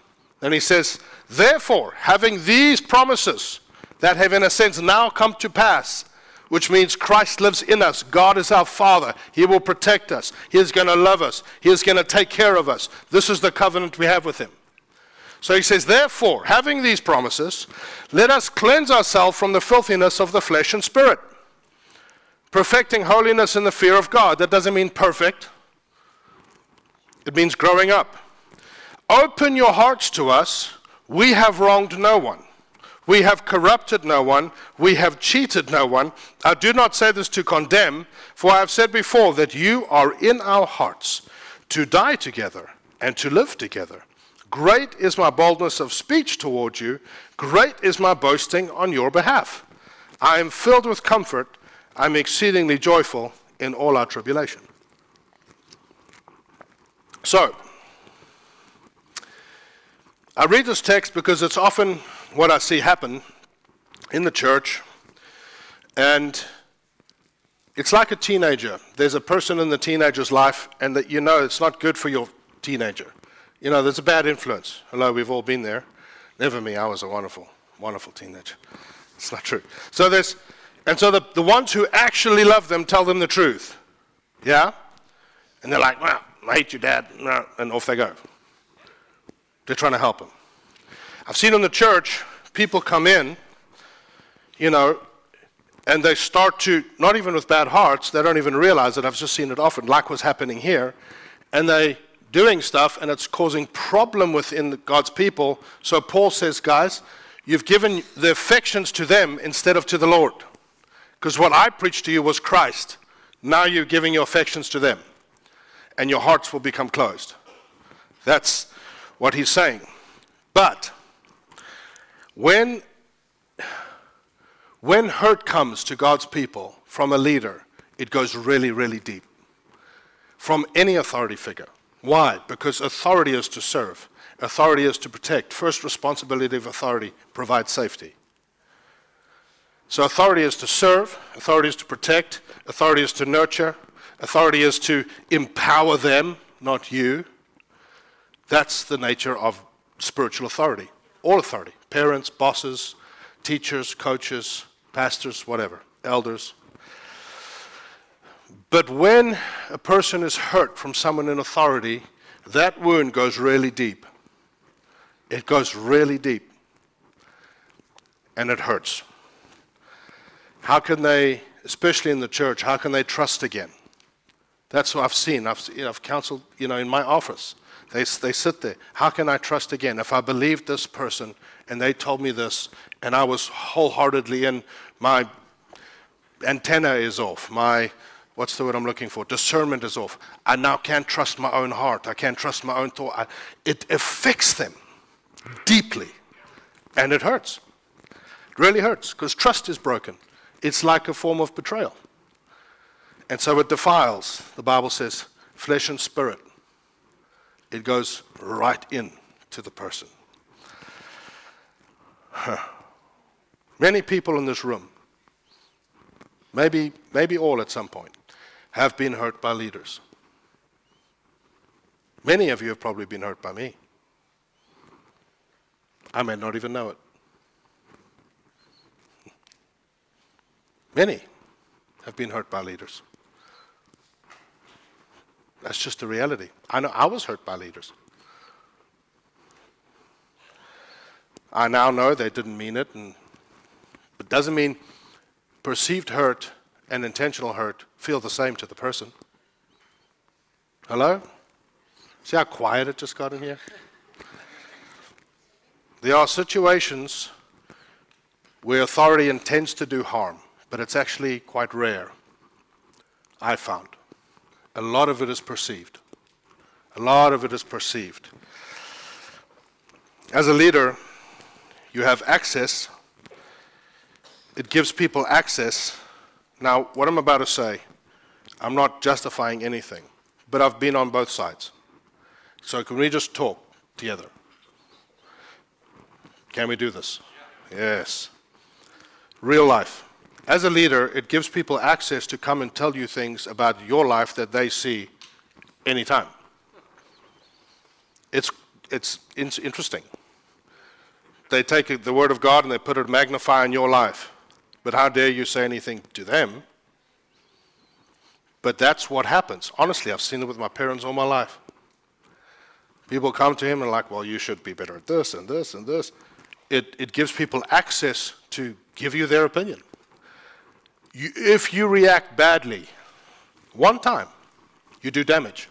And he says, Therefore, having these promises that have in a sense now come to pass, which means Christ lives in us. God is our Father. He will protect us. He is going to love us. He is going to take care of us. This is the covenant we have with Him. So he says, Therefore, having these promises, let us cleanse ourselves from the filthiness of the flesh and spirit, perfecting holiness in the fear of God. That doesn't mean perfect, it means growing up. Open your hearts to us. We have wronged no one. We have corrupted no one. We have cheated no one. I do not say this to condemn, for I have said before that you are in our hearts to die together and to live together. Great is my boldness of speech toward you. Great is my boasting on your behalf. I am filled with comfort. I'm exceedingly joyful in all our tribulation. So, I read this text because it's often what I see happen in the church, and it's like a teenager. There's a person in the teenager's life, and that you know it's not good for your teenager. You know, there's a bad influence. Hello, we've all been there. Never me, I was a wonderful, wonderful teenager. It's not true. So there's, and so the, the ones who actually love them tell them the truth. Yeah? And they're like, well, I hate you, Dad. And off they go. They're trying to help them. I've seen in the church people come in, you know, and they start to, not even with bad hearts, they don't even realize it. I've just seen it often, like what's happening here. And they doing stuff and it's causing problem within God's people. So Paul says, guys, you've given the affections to them instead of to the Lord. Because what I preached to you was Christ. Now you're giving your affections to them. And your hearts will become closed. That's what he's saying. But when, when hurt comes to God's people from a leader, it goes really, really deep. From any authority figure. Why? Because authority is to serve, authority is to protect. First responsibility of authority provides safety. So, authority is to serve, authority is to protect, authority is to nurture, authority is to empower them, not you. That's the nature of spiritual authority. All authority parents, bosses, teachers, coaches, pastors, whatever, elders. But when a person is hurt from someone in authority, that wound goes really deep. It goes really deep. And it hurts. How can they, especially in the church, how can they trust again? That's what I've seen. I've, you know, I've counseled, you know, in my office. They, they sit there. How can I trust again? If I believed this person and they told me this and I was wholeheartedly in, my antenna is off. My, what's the word I'm looking for? Discernment is off. I now can't trust my own heart. I can't trust my own thought. I, it affects them deeply and it hurts. It really hurts because trust is broken. It's like a form of betrayal. And so it defiles, the Bible says, flesh and spirit it goes right in to the person. Huh. Many people in this room, maybe, maybe all at some point, have been hurt by leaders. Many of you have probably been hurt by me. I may not even know it. Many have been hurt by leaders. That's just the reality. I know I was hurt by leaders. I now know they didn't mean it, and it doesn't mean perceived hurt and intentional hurt feel the same to the person. Hello? See how quiet it just got in here? There are situations where authority intends to do harm, but it's actually quite rare, I found a lot of it is perceived. A lot of it is perceived. As a leader, you have access. It gives people access. Now, what I'm about to say, I'm not justifying anything, but I've been on both sides. So, can we just talk together? Can we do this? Yes. Real life. As a leader, it gives people access to come and tell you things about your life that they see anytime. It's, it's, it's interesting. They take the Word of God and they put it magnify in your life. But how dare you say anything to them? But that's what happens. Honestly, I've seen it with my parents all my life. People come to him and like, well, you should be better at this and this and this. It, it gives people access to give you their opinion you, if you react badly one time, you do damage.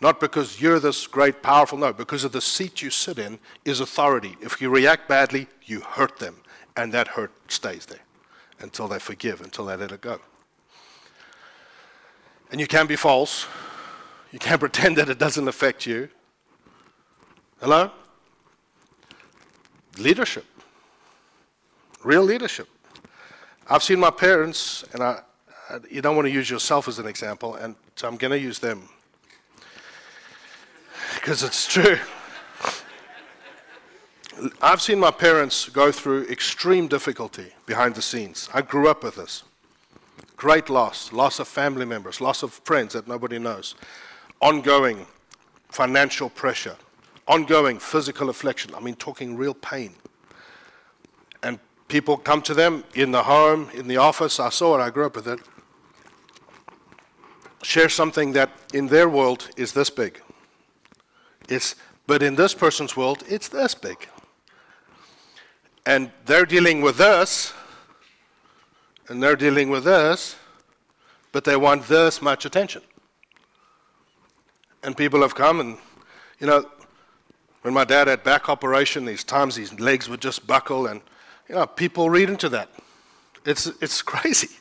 Not because you're this great, powerful, no, because of the seat you sit in is authority. If you react badly, you hurt them, and that hurt stays there until they forgive, until they let it go. And you can be false. You can pretend that it doesn't affect you. Hello? Leadership. Real leadership. I've seen my parents, and I, you don't want to use yourself as an example, and so I'm going to use them because it's true. I've seen my parents go through extreme difficulty behind the scenes. I grew up with this. Great loss, loss of family members, loss of friends that nobody knows, ongoing financial pressure, ongoing physical affliction. I mean, talking real pain And people come to them in the home, in the office. I saw it, I grew up with it. Share something that in their world is this big. It's, but in this person's world, it's this big. And they're dealing with this, and they're dealing with this, but they want this much attention. And people have come and, you know, when my dad had back operation, these times his legs would just buckle and you know, people read into that. It's, it's crazy.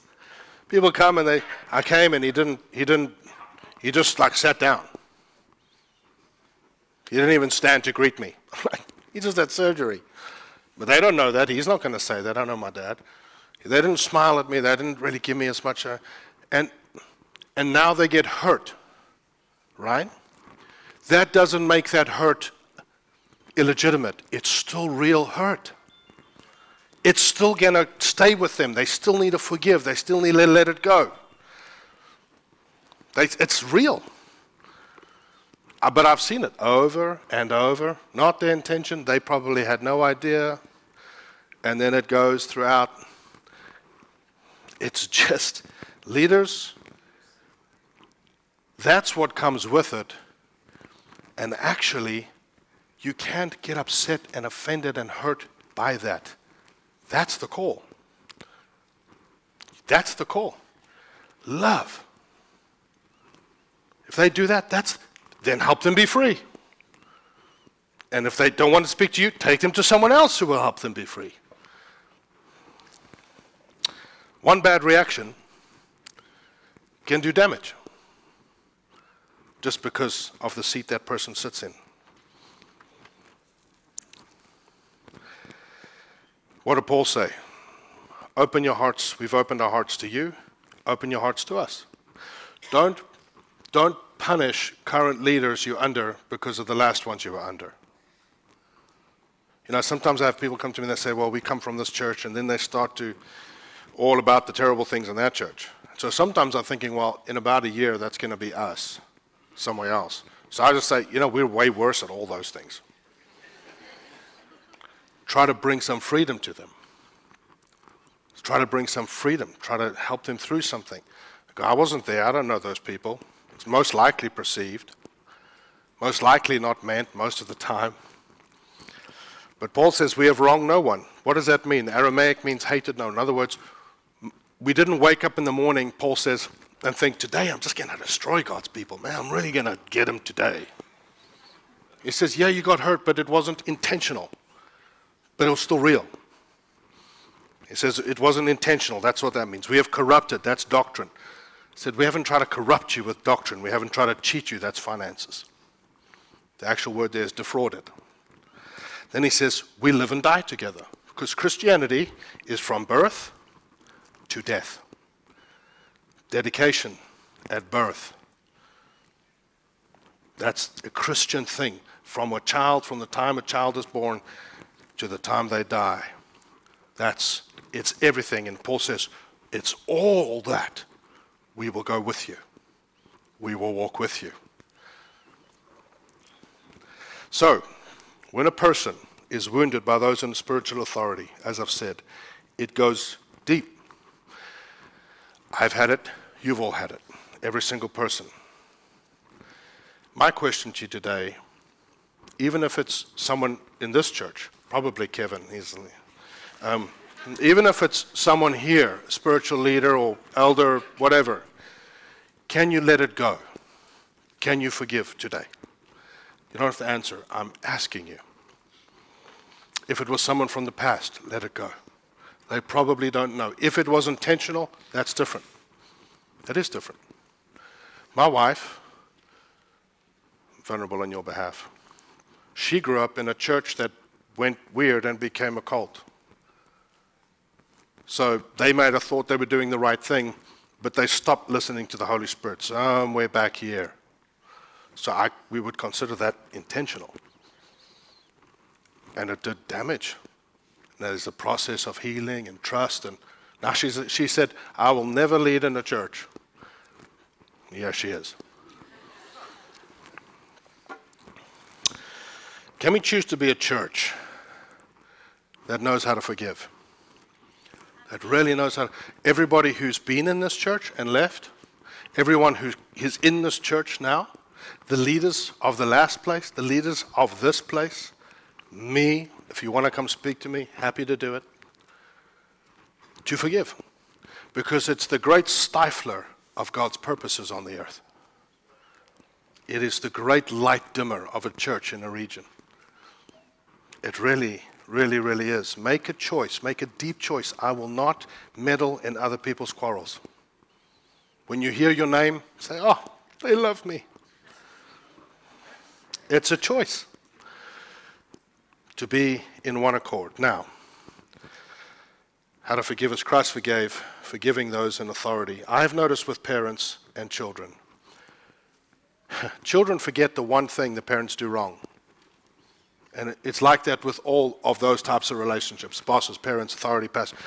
People come and they, I came and he didn't, he didn't, he just like sat down. He didn't even stand to greet me. he just had surgery. But they don't know that. He's not going to say that. I know my dad. They didn't smile at me. They didn't really give me as much. Uh, and, and now they get hurt, right? That doesn't make that hurt illegitimate. It's still real hurt. it's still going to stay with them. They still need to forgive. They still need to let it go. They, it's real. Uh, but I've seen it over and over. Not their intention. They probably had no idea. And then it goes throughout. It's just leaders. That's what comes with it. And actually, you can't get upset and offended and hurt by that. That's the call. That's the call. Love. If they do that, that's then help them be free. And if they don't want to speak to you, take them to someone else who will help them be free. One bad reaction can do damage just because of the seat that person sits in. What did Paul say? Open your hearts. We've opened our hearts to you. Open your hearts to us. Don't, don't punish current leaders you're under because of the last ones you were under. You know, sometimes I have people come to me and they say, well, we come from this church, and then they start to all about the terrible things in that church. So sometimes I'm thinking, well, in about a year, that's going to be us, somewhere else. So I just say, you know, we're way worse at all those things. Try to bring some freedom to them. Try to bring some freedom. Try to help them through something. I wasn't there. I don't know those people. It's most likely perceived, most likely not meant most of the time. But Paul says, We have wronged no one. What does that mean? Aramaic means hated no. In other words, we didn't wake up in the morning, Paul says, and think, Today I'm just going to destroy God's people. Man, I'm really going to get them today. He says, Yeah, you got hurt, but it wasn't intentional, but it was still real. He says, It wasn't intentional. That's what that means. We have corrupted. That's doctrine He said, We haven't tried to corrupt you with doctrine. We haven't tried to cheat you. That's finances. The actual word there is defrauded. Then he says, We live and die together. Because Christianity is from birth to death. Dedication at birth. That's a Christian thing. From a child, from the time a child is born to the time they die. That's it's everything. And Paul says, it's all that we will go with you. We will walk with you. So, when a person is wounded by those in spiritual authority, as I've said, it goes deep. I've had it, you've all had it, every single person. My question to you today, even if it's someone in this church, probably Kevin easily, um, even if it's someone here, spiritual leader or elder, whatever, can you let it go? Can you forgive today? You don't have to answer. I'm asking you. If it was someone from the past, let it go. They probably don't know. If it was intentional, that's different. That is different. My wife, vulnerable on your behalf, she grew up in a church that went weird and became a cult. So they might have thought they were doing the right thing, but they stopped listening to the Holy Spirit somewhere back here. So I, we would consider that intentional. And it did damage. There's a process of healing and trust. And now she's, she said, I will never lead in a church. Here she is. Can we choose to be a church that knows how to forgive? that really knows how. Everybody who's been in this church and left, everyone who is in this church now, the leaders of the last place, the leaders of this place, me, if you want to come speak to me, happy to do it, to forgive. Because it's the great stifler of God's purposes on the earth. It is the great light dimmer of a church in a region. It really really, really is. Make a choice, make a deep choice. I will not meddle in other people's quarrels. When you hear your name, say, Oh, they love me. It's a choice to be in one accord. Now, how to forgive as Christ forgave, forgiving those in authority. I've noticed with parents and children. children forget the one thing the parents do wrong And it's like that with all of those types of relationships bosses, parents, authority, pastors.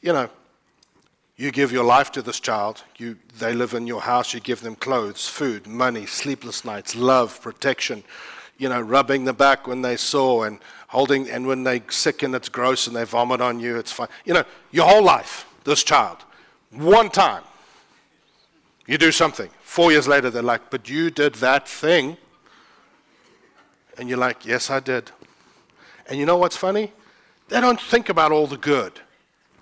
You know, you give your life to this child, you, they live in your house, you give them clothes, food, money, sleepless nights, love, protection, you know, rubbing the back when they sore and holding, and when they're sick and it's gross and they vomit on you, it's fine. You know, your whole life, this child, one time, you do something. Four years later, they're like, but you did that thing. And you're like, yes, I did. And you know what's funny? They don't think about all the good.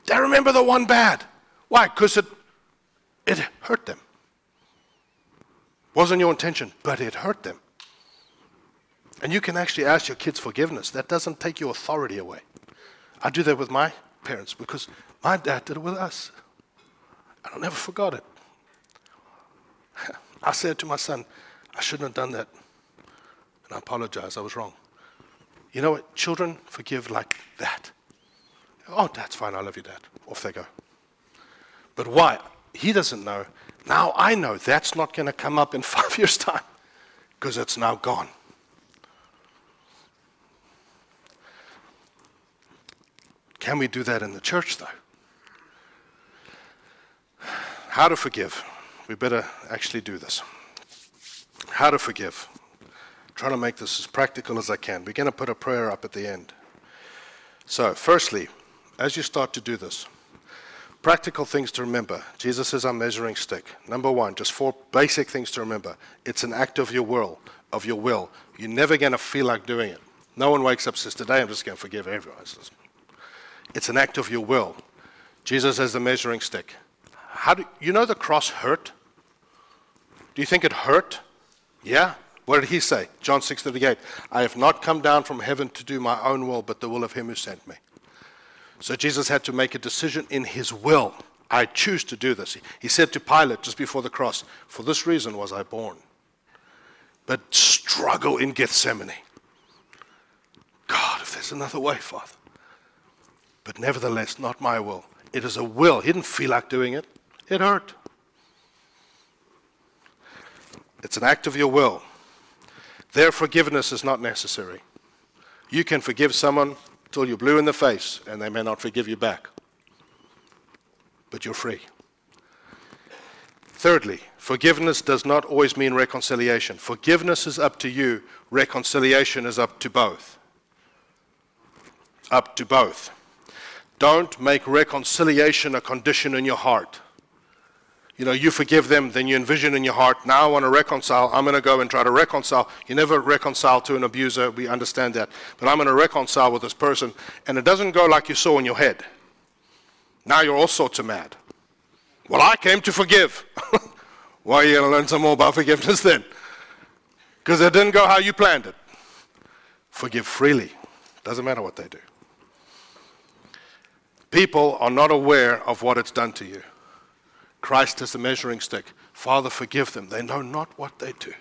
They remember the one bad. Why? Because it, it hurt them. Wasn't your intention, but it hurt them. And you can actually ask your kids forgiveness. That doesn't take your authority away. I do that with my parents because my dad did it with us. And I never forgot it. I said to my son, I shouldn't have done that. And I apologize, I was wrong. You know what? Children forgive like that. Oh, that's fine, I love you, Dad. Off they go. But why? He doesn't know. Now I know that's not going to come up in five years' time because it's now gone. Can we do that in the church, though? How to forgive. We better actually do this. How to forgive. I'm trying to make this as practical as I can. We're going to put a prayer up at the end. So, firstly, as you start to do this, practical things to remember. Jesus is our measuring stick. Number one, just four basic things to remember. It's an act of your will, of your will. You're never going to feel like doing it. No one wakes up says, Today I'm just going to forgive everyone. It's an act of your will. Jesus as the measuring stick. How do you know the cross hurt? Do you think it hurt? Yeah. What did he say? John 6:38. I have not come down from heaven to do my own will, but the will of him who sent me. So Jesus had to make a decision in his will. I choose to do this. He said to Pilate just before the cross, For this reason was I born. But struggle in Gethsemane. God, if there's another way, Father. But nevertheless, not my will. It is a will. He didn't feel like doing it, it hurt. It's an act of your will. Their forgiveness is not necessary. You can forgive someone till you're blue in the face, and they may not forgive you back. But you're free. Thirdly, forgiveness does not always mean reconciliation. Forgiveness is up to you, reconciliation is up to both. Up to both. Don't make reconciliation a condition in your heart. You know, you forgive them, then you envision in your heart, now I want to reconcile, I'm going to go and try to reconcile. You never reconcile to an abuser, we understand that. But I'm going to reconcile with this person, and it doesn't go like you saw in your head. Now you're all sorts of mad. Well, I came to forgive. Why are you going to learn some more about forgiveness then? Because it didn't go how you planned it. Forgive freely. Doesn't matter what they do. People are not aware of what it's done to you. Christ is the measuring stick. Father, forgive them. They know not what they do.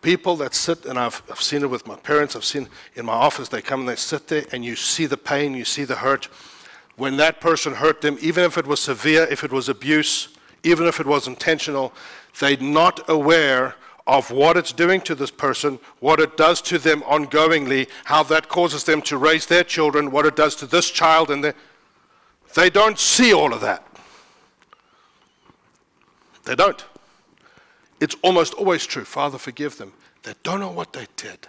People that sit, and I've, I've seen it with my parents, I've seen in my office, they come and they sit there, and you see the pain, you see the hurt. When that person hurt them, even if it was severe, if it was abuse, even if it was intentional, they're not aware of what it's doing to this person, what it does to them ongoingly, how that causes them to raise their children, what it does to this child, and they don't see all of that. They don't. It's almost always true. Father, forgive them. They don't know what they did.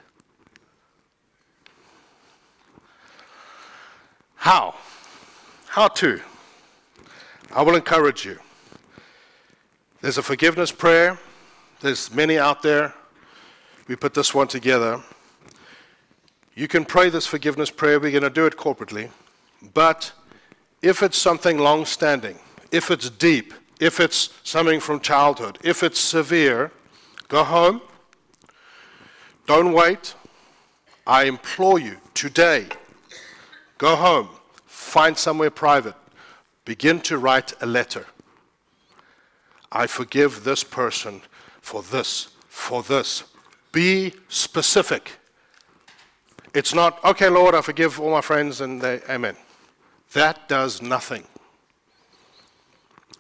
How? How to? I will encourage you. There's a forgiveness prayer there's many out there. We put this one together. You can pray this forgiveness prayer. We're going to do it corporately. But if it's something long standing, if it's deep, if it's something from childhood, if it's severe, go home. Don't wait. I implore you today, go home, find somewhere private, begin to write a letter. I forgive this person for this, for this. Be specific. It's not, okay, Lord, I forgive all my friends and they, amen. That does nothing.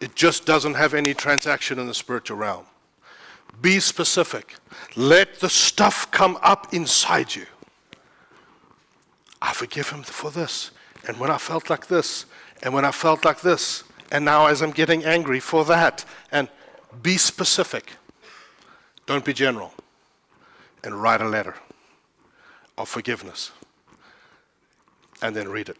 It just doesn't have any transaction in the spiritual realm. Be specific. Let the stuff come up inside you. I forgive him for this. And when I felt like this, and when I felt like this, and now as I'm getting angry for that. And be specific. Don't be general. And write a letter of forgiveness. And then read it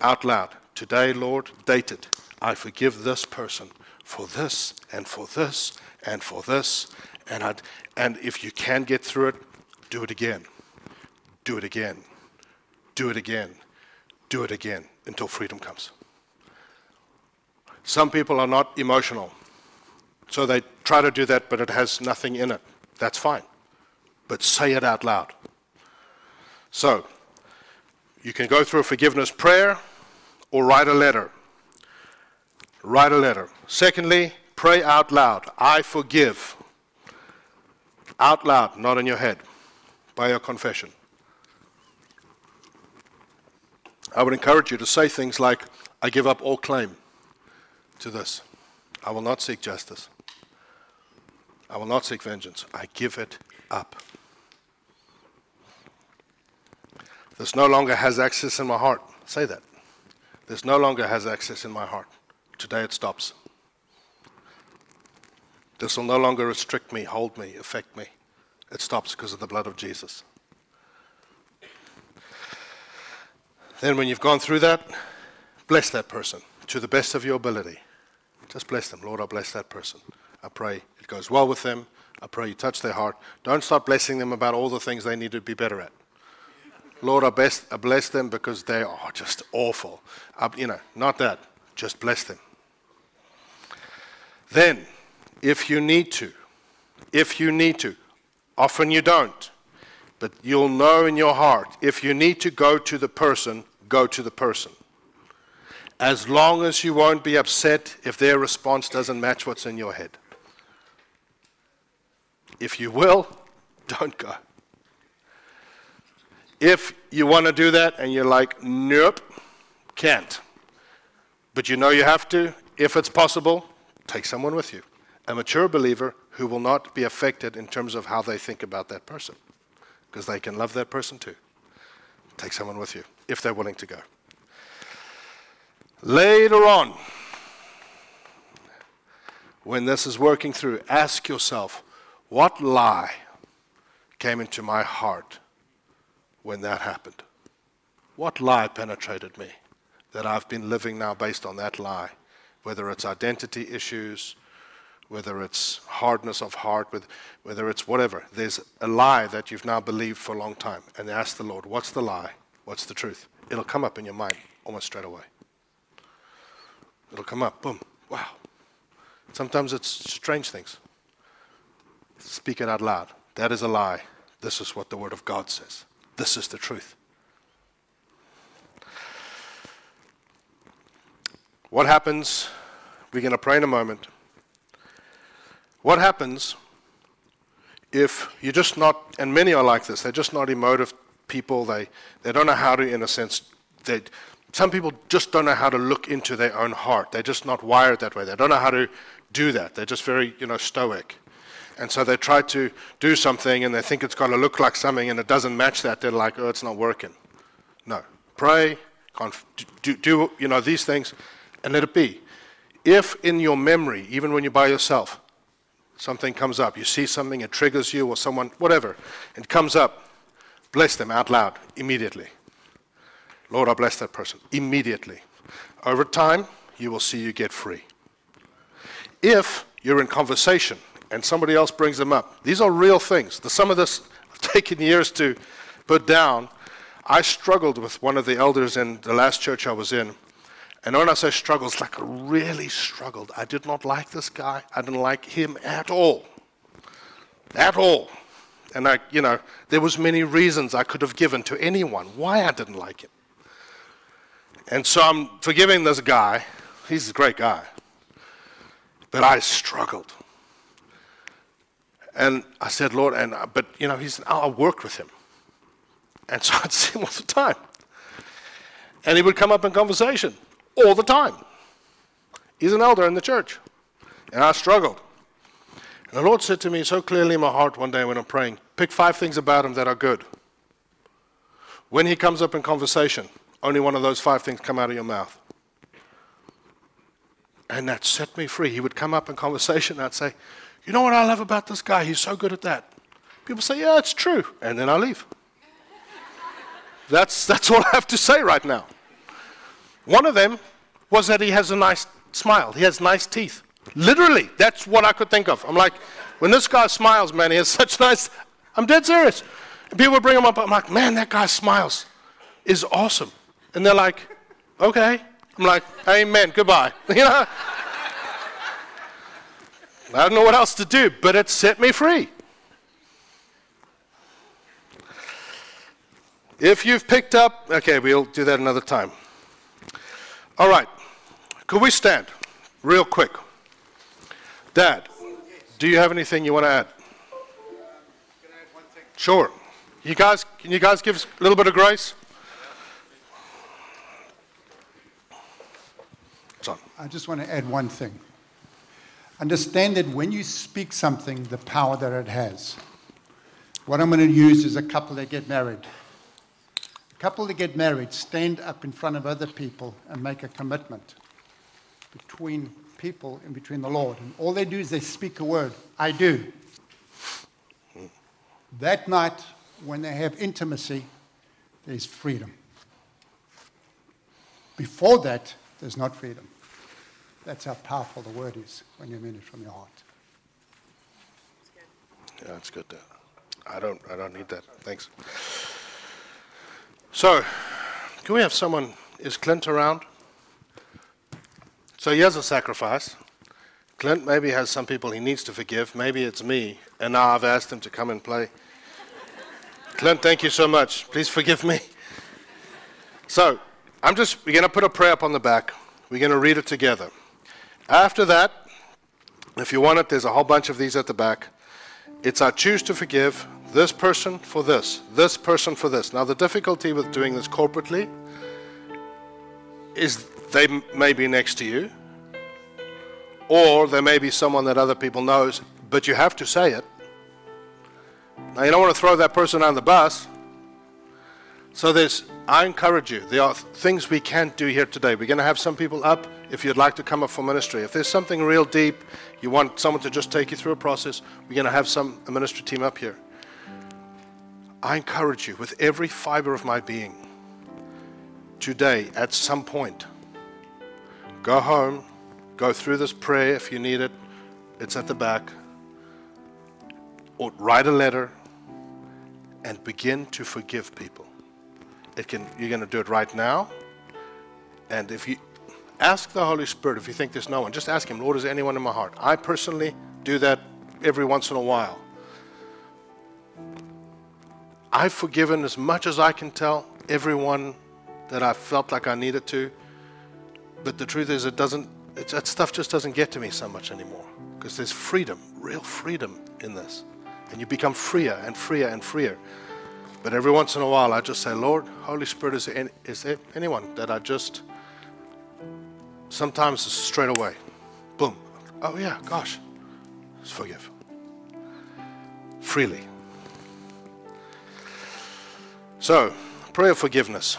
out loud. Today, Lord, dated. I forgive this person for this and for this and for this. And, I'd, and if you can get through it, do it again. Do it again. Do it again. Do it again until freedom comes. Some people are not emotional. So they try to do that, but it has nothing in it. That's fine. But say it out loud. So, you can go through a forgiveness prayer or write a letter. Write a letter. Secondly, pray out loud. I forgive. Out loud, not in your head, by your confession. I would encourage you to say things like, I give up all claim to this I will not seek justice, I will not seek vengeance. I give it up. This no longer has access in my heart. Say that. This no longer has access in my heart. Today it stops. This will no longer restrict me, hold me, affect me. It stops because of the blood of Jesus. Then, when you've gone through that, bless that person to the best of your ability. Just bless them. Lord, I bless that person. I pray it goes well with them. I pray you touch their heart. Don't start blessing them about all the things they need to be better at. Lord, I bless, I bless them because they are just awful. I, you know, not that. Just bless them. Then, if you need to, if you need to, often you don't, but you'll know in your heart, if you need to go to the person, go to the person as long as you won't be upset if their response doesn't match what's in your head. If you will, don't go. If you want to do that and you're like, nope, can't, but you know you have to, if it's possible, take someone with you. A mature believer who will not be affected in terms of how they think about that person, because they can love that person too. Take someone with you if they're willing to go. Later on, when this is working through, ask yourself, what lie came into my heart when that happened? What lie penetrated me that I've been living now based on that lie? Whether it's identity issues, whether it's hardness of heart, whether it's whatever. There's a lie that you've now believed for a long time. And ask the Lord, what's the lie? What's the truth? It'll come up in your mind almost straight away. It'll come up. Boom. Wow. Sometimes it's strange things. Speak it out loud. That is a lie. This is what the Word of God says. This is the truth. What happens? We're going to pray in a moment. What happens if you're just not, and many are like this, they're just not emotive people. They, they don't know how to, in a sense, they, some people just don't know how to look into their own heart. They're just not wired that way. They don't know how to do that. They're just very, you know, stoic. And so they try to do something and they think it's got to look like something and it doesn't match that. They're like, oh, it's not working. No. Pray, do, do, you know, these things and let it be. If in your memory, even when you're by yourself, something comes up, you see something, it triggers you or someone, whatever, it comes up, bless them out loud immediately. Lord, I bless that person immediately. Over time, you will see you get free. If you're in conversation and somebody else brings them up, these are real things. The, some of this I've taken years to put down. I struggled with one of the elders in the last church I was in. And when I say struggled, it's like I really struggled. I did not like this guy. I didn't like him at all. At all. And I, you know, there was many reasons I could have given to anyone why I didn't like him. And so I'm forgiving this guy. He's a great guy. But I struggled. And I said, Lord, and uh, but you know, he's I worked with him. And so I'd see him all the time. And he would come up in conversation all the time. He's an elder in the church. And I struggled. And the Lord said to me so clearly in my heart one day when I'm praying, pick five things about him that are good. When he comes up in conversation, only one of those five things come out of your mouth. And that set me free. He would come up in conversation, I'd say, You know what I love about this guy? He's so good at that. People say, Yeah, it's true. And then I leave. that's, that's all I have to say right now. One of them was that he has a nice smile, he has nice teeth. Literally, that's what I could think of. I'm like, when this guy smiles, man, he has such nice. I'm dead serious. And people bring him up. I'm like, man, that guy smiles is awesome. And they're like, okay. I'm like, amen, goodbye. You know? I don't know what else to do, but it set me free. If you've picked up, okay, we'll do that another time. All right, could we stand real quick? Dad, do you have anything you want to add? Sure. You guys, can you guys give us a little bit of grace? John. I just want to add one thing. Understand that when you speak something, the power that it has. What I'm going to use is a couple that get married. A couple that get married stand up in front of other people and make a commitment between people and between the Lord. And all they do is they speak a word I do. That night, when they have intimacy, there's freedom. Before that, there's not freedom. That's how powerful the word is when you mean it from your heart. Yeah, that's good. I don't, I don't need that. Thanks. So, can we have someone? Is Clint around? So he has a sacrifice. Clint maybe has some people he needs to forgive. Maybe it's me. And now I've asked him to come and play. Clint, thank you so much. Please forgive me. So I'm just, we're going to put a prayer up on the back. We're going to read it together. After that, if you want it, there's a whole bunch of these at the back. It's I choose to forgive this person for this, this person for this. Now, the difficulty with doing this corporately is they may be next to you, or there may be someone that other people knows, but you have to say it. Now you don't want to throw that person on the bus. So there's I encourage you. There are things we can't do here today. We're going to have some people up if you'd like to come up for ministry. If there's something real deep, you want someone to just take you through a process, we're going to have some a ministry team up here. I encourage you with every fiber of my being today at some point Go home, go through this prayer if you need it. It's at the back. Or write a letter and begin to forgive people. It can, you're going to do it right now. And if you ask the Holy Spirit, if you think there's no one, just ask Him, Lord, is there anyone in my heart? I personally do that every once in a while. I've forgiven as much as I can tell everyone that I felt like I needed to. But the truth is, it doesn't, it, that stuff just doesn't get to me so much anymore because there's freedom, real freedom in this. And you become freer and freer and freer. But every once in a while, I just say, Lord, Holy Spirit, is there, any, is there anyone that I just, sometimes straight away, boom, oh yeah, gosh, forgive. Freely. So, prayer of forgiveness.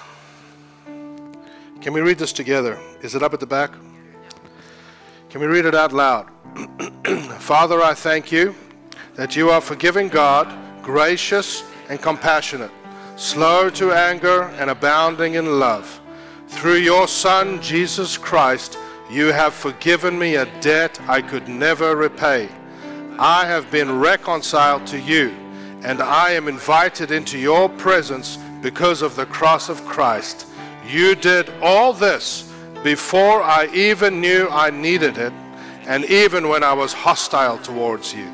Can we read this together? Is it up at the back? Can we read it out loud? Father, I thank you that you are forgiving God, gracious and compassionate, slow to anger and abounding in love. Through your Son, Jesus Christ, you have forgiven me a debt I could never repay. I have been reconciled to you, and I am invited into your presence because of the cross of Christ. You did all this before I even knew I needed it, and even when I was hostile towards you.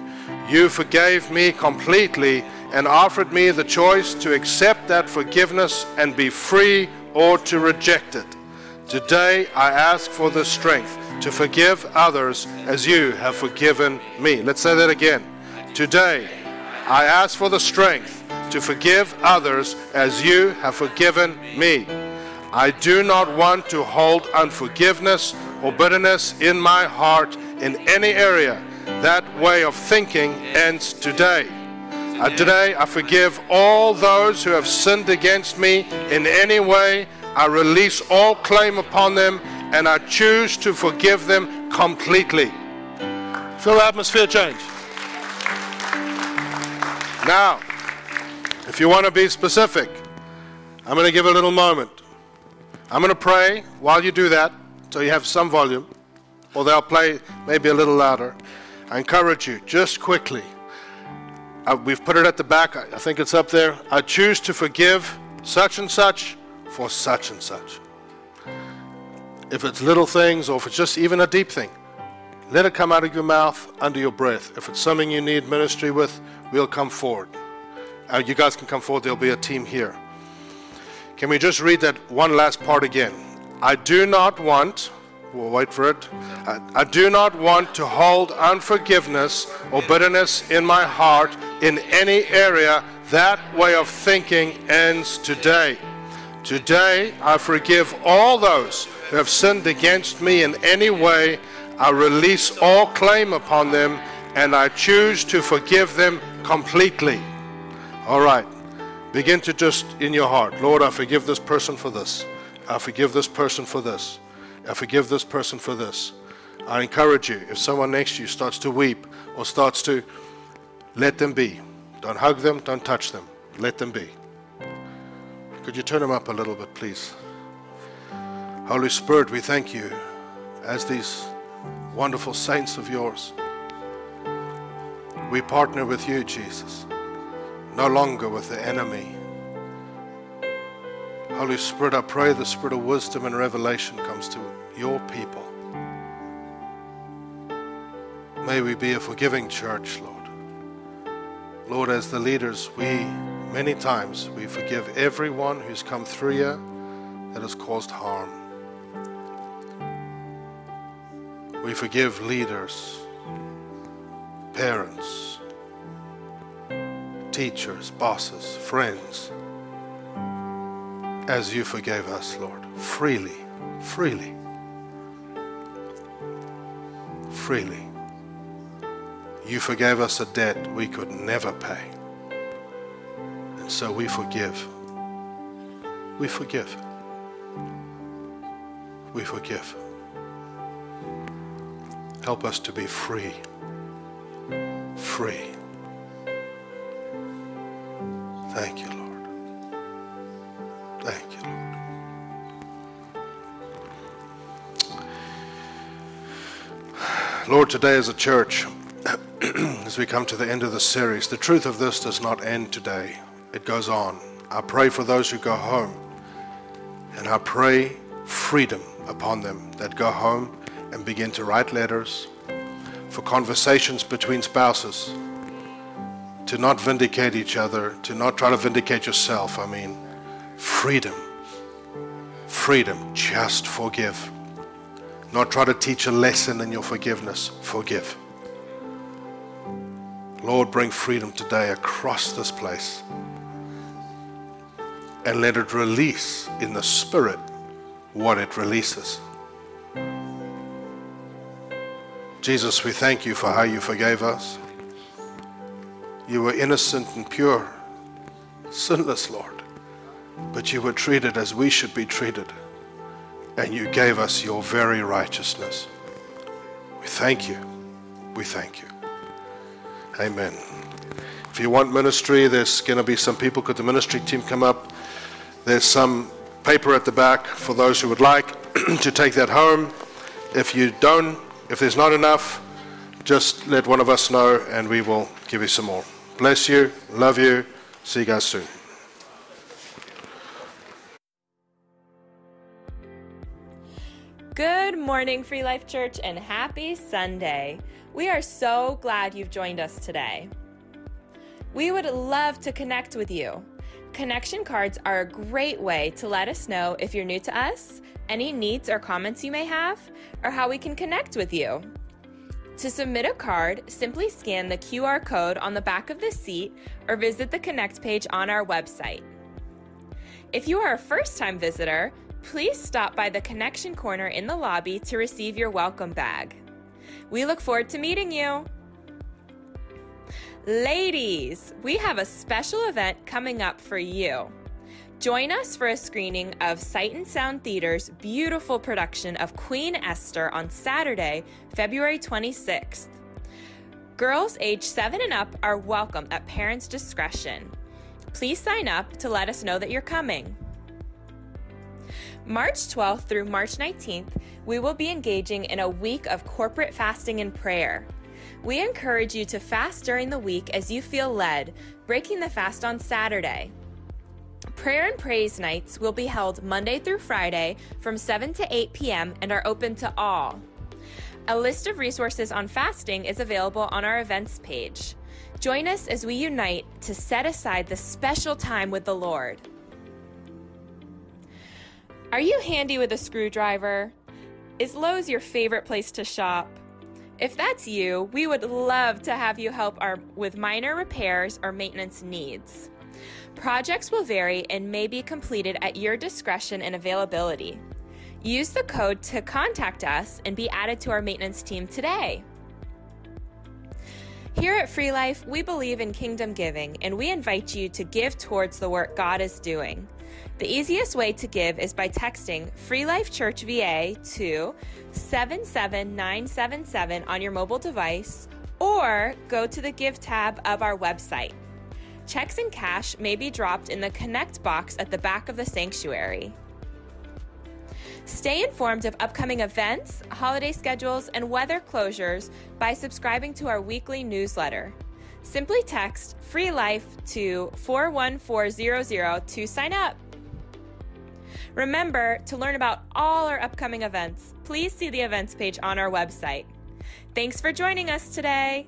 You forgave me completely and offered me the choice to accept that forgiveness and be free or to reject it. Today I ask for the strength to forgive others as you have forgiven me. Let's say that again. Today I ask for the strength to forgive others as you have forgiven me. I do not want to hold unforgiveness or bitterness in my heart in any area. That way of thinking ends today. Uh, today, I forgive all those who have sinned against me in any way. I release all claim upon them and I choose to forgive them completely. Feel the atmosphere change. Now, if you want to be specific, I'm going to give a little moment. I'm going to pray while you do that, so you have some volume, or they'll play maybe a little louder. I encourage you, just quickly. Uh, we've put it at the back. I, I think it's up there. I choose to forgive such and such for such and such. If it's little things or if it's just even a deep thing, let it come out of your mouth under your breath. If it's something you need ministry with, we'll come forward. Uh, you guys can come forward. There'll be a team here. Can we just read that one last part again? I do not want, we'll wait for it. I, I do not want to hold unforgiveness or bitterness in my heart in any area. That way of thinking ends today. Today, I forgive all those who have sinned against me in any way. I release all claim upon them and I choose to forgive them completely. All right. Begin to just in your heart, Lord, I forgive this person for this. I forgive this person for this. I forgive this person for this. I encourage you, if someone next to you starts to weep or starts to, let them be. Don't hug them, don't touch them. Let them be. Could you turn them up a little bit, please? Holy Spirit, we thank you as these wonderful saints of yours. We partner with you, Jesus, no longer with the enemy. Holy Spirit, I pray the spirit of wisdom and revelation comes to your people. May we be a forgiving church, Lord. Lord, as the leaders, we many times we forgive everyone who's come through here that has caused harm. We forgive leaders, parents, teachers, bosses, friends, as you forgave us, Lord, freely, freely, freely. You forgave us a debt we could never pay. And so we forgive. We forgive. We forgive. Help us to be free. Free. Thank you, Lord. Thank you, Lord. Lord, today as a church, as we come to the end of the series, the truth of this does not end today. It goes on. I pray for those who go home, and I pray freedom upon them that go home and begin to write letters for conversations between spouses, to not vindicate each other, to not try to vindicate yourself. I mean, freedom. Freedom. Just forgive. Not try to teach a lesson in your forgiveness. Forgive. Lord, bring freedom today across this place. And let it release in the Spirit what it releases. Jesus, we thank you for how you forgave us. You were innocent and pure, sinless, Lord, but you were treated as we should be treated, and you gave us your very righteousness. We thank you. We thank you. Amen. If you want ministry, there's going to be some people. Could the ministry team come up? There's some paper at the back for those who would like to take that home. If you don't, if there's not enough, just let one of us know and we will give you some more. Bless you. Love you. See you guys soon. Good morning, Free Life Church, and happy Sunday. We are so glad you've joined us today. We would love to connect with you. Connection cards are a great way to let us know if you're new to us, any needs or comments you may have, or how we can connect with you. To submit a card, simply scan the QR code on the back of the seat or visit the Connect page on our website. If you are a first time visitor, please stop by the Connection Corner in the lobby to receive your welcome bag. We look forward to meeting you. Ladies, we have a special event coming up for you. Join us for a screening of Sight and Sound Theater's beautiful production of Queen Esther on Saturday, February 26th. Girls age 7 and up are welcome at parents' discretion. Please sign up to let us know that you're coming. March 12th through March 19th, we will be engaging in a week of corporate fasting and prayer. We encourage you to fast during the week as you feel led, breaking the fast on Saturday. Prayer and praise nights will be held Monday through Friday from 7 to 8 p.m. and are open to all. A list of resources on fasting is available on our events page. Join us as we unite to set aside the special time with the Lord. Are you handy with a screwdriver? Is Lowe's your favorite place to shop? If that's you, we would love to have you help our, with minor repairs or maintenance needs. Projects will vary and may be completed at your discretion and availability. Use the code to contact us and be added to our maintenance team today. Here at Free Life, we believe in kingdom giving and we invite you to give towards the work God is doing. The easiest way to give is by texting Free Life Church VA to 77977 on your mobile device or go to the Give tab of our website. Checks and cash may be dropped in the Connect box at the back of the sanctuary. Stay informed of upcoming events, holiday schedules, and weather closures by subscribing to our weekly newsletter. Simply text Free Life to 41400 to sign up. Remember, to learn about all our upcoming events, please see the events page on our website. Thanks for joining us today.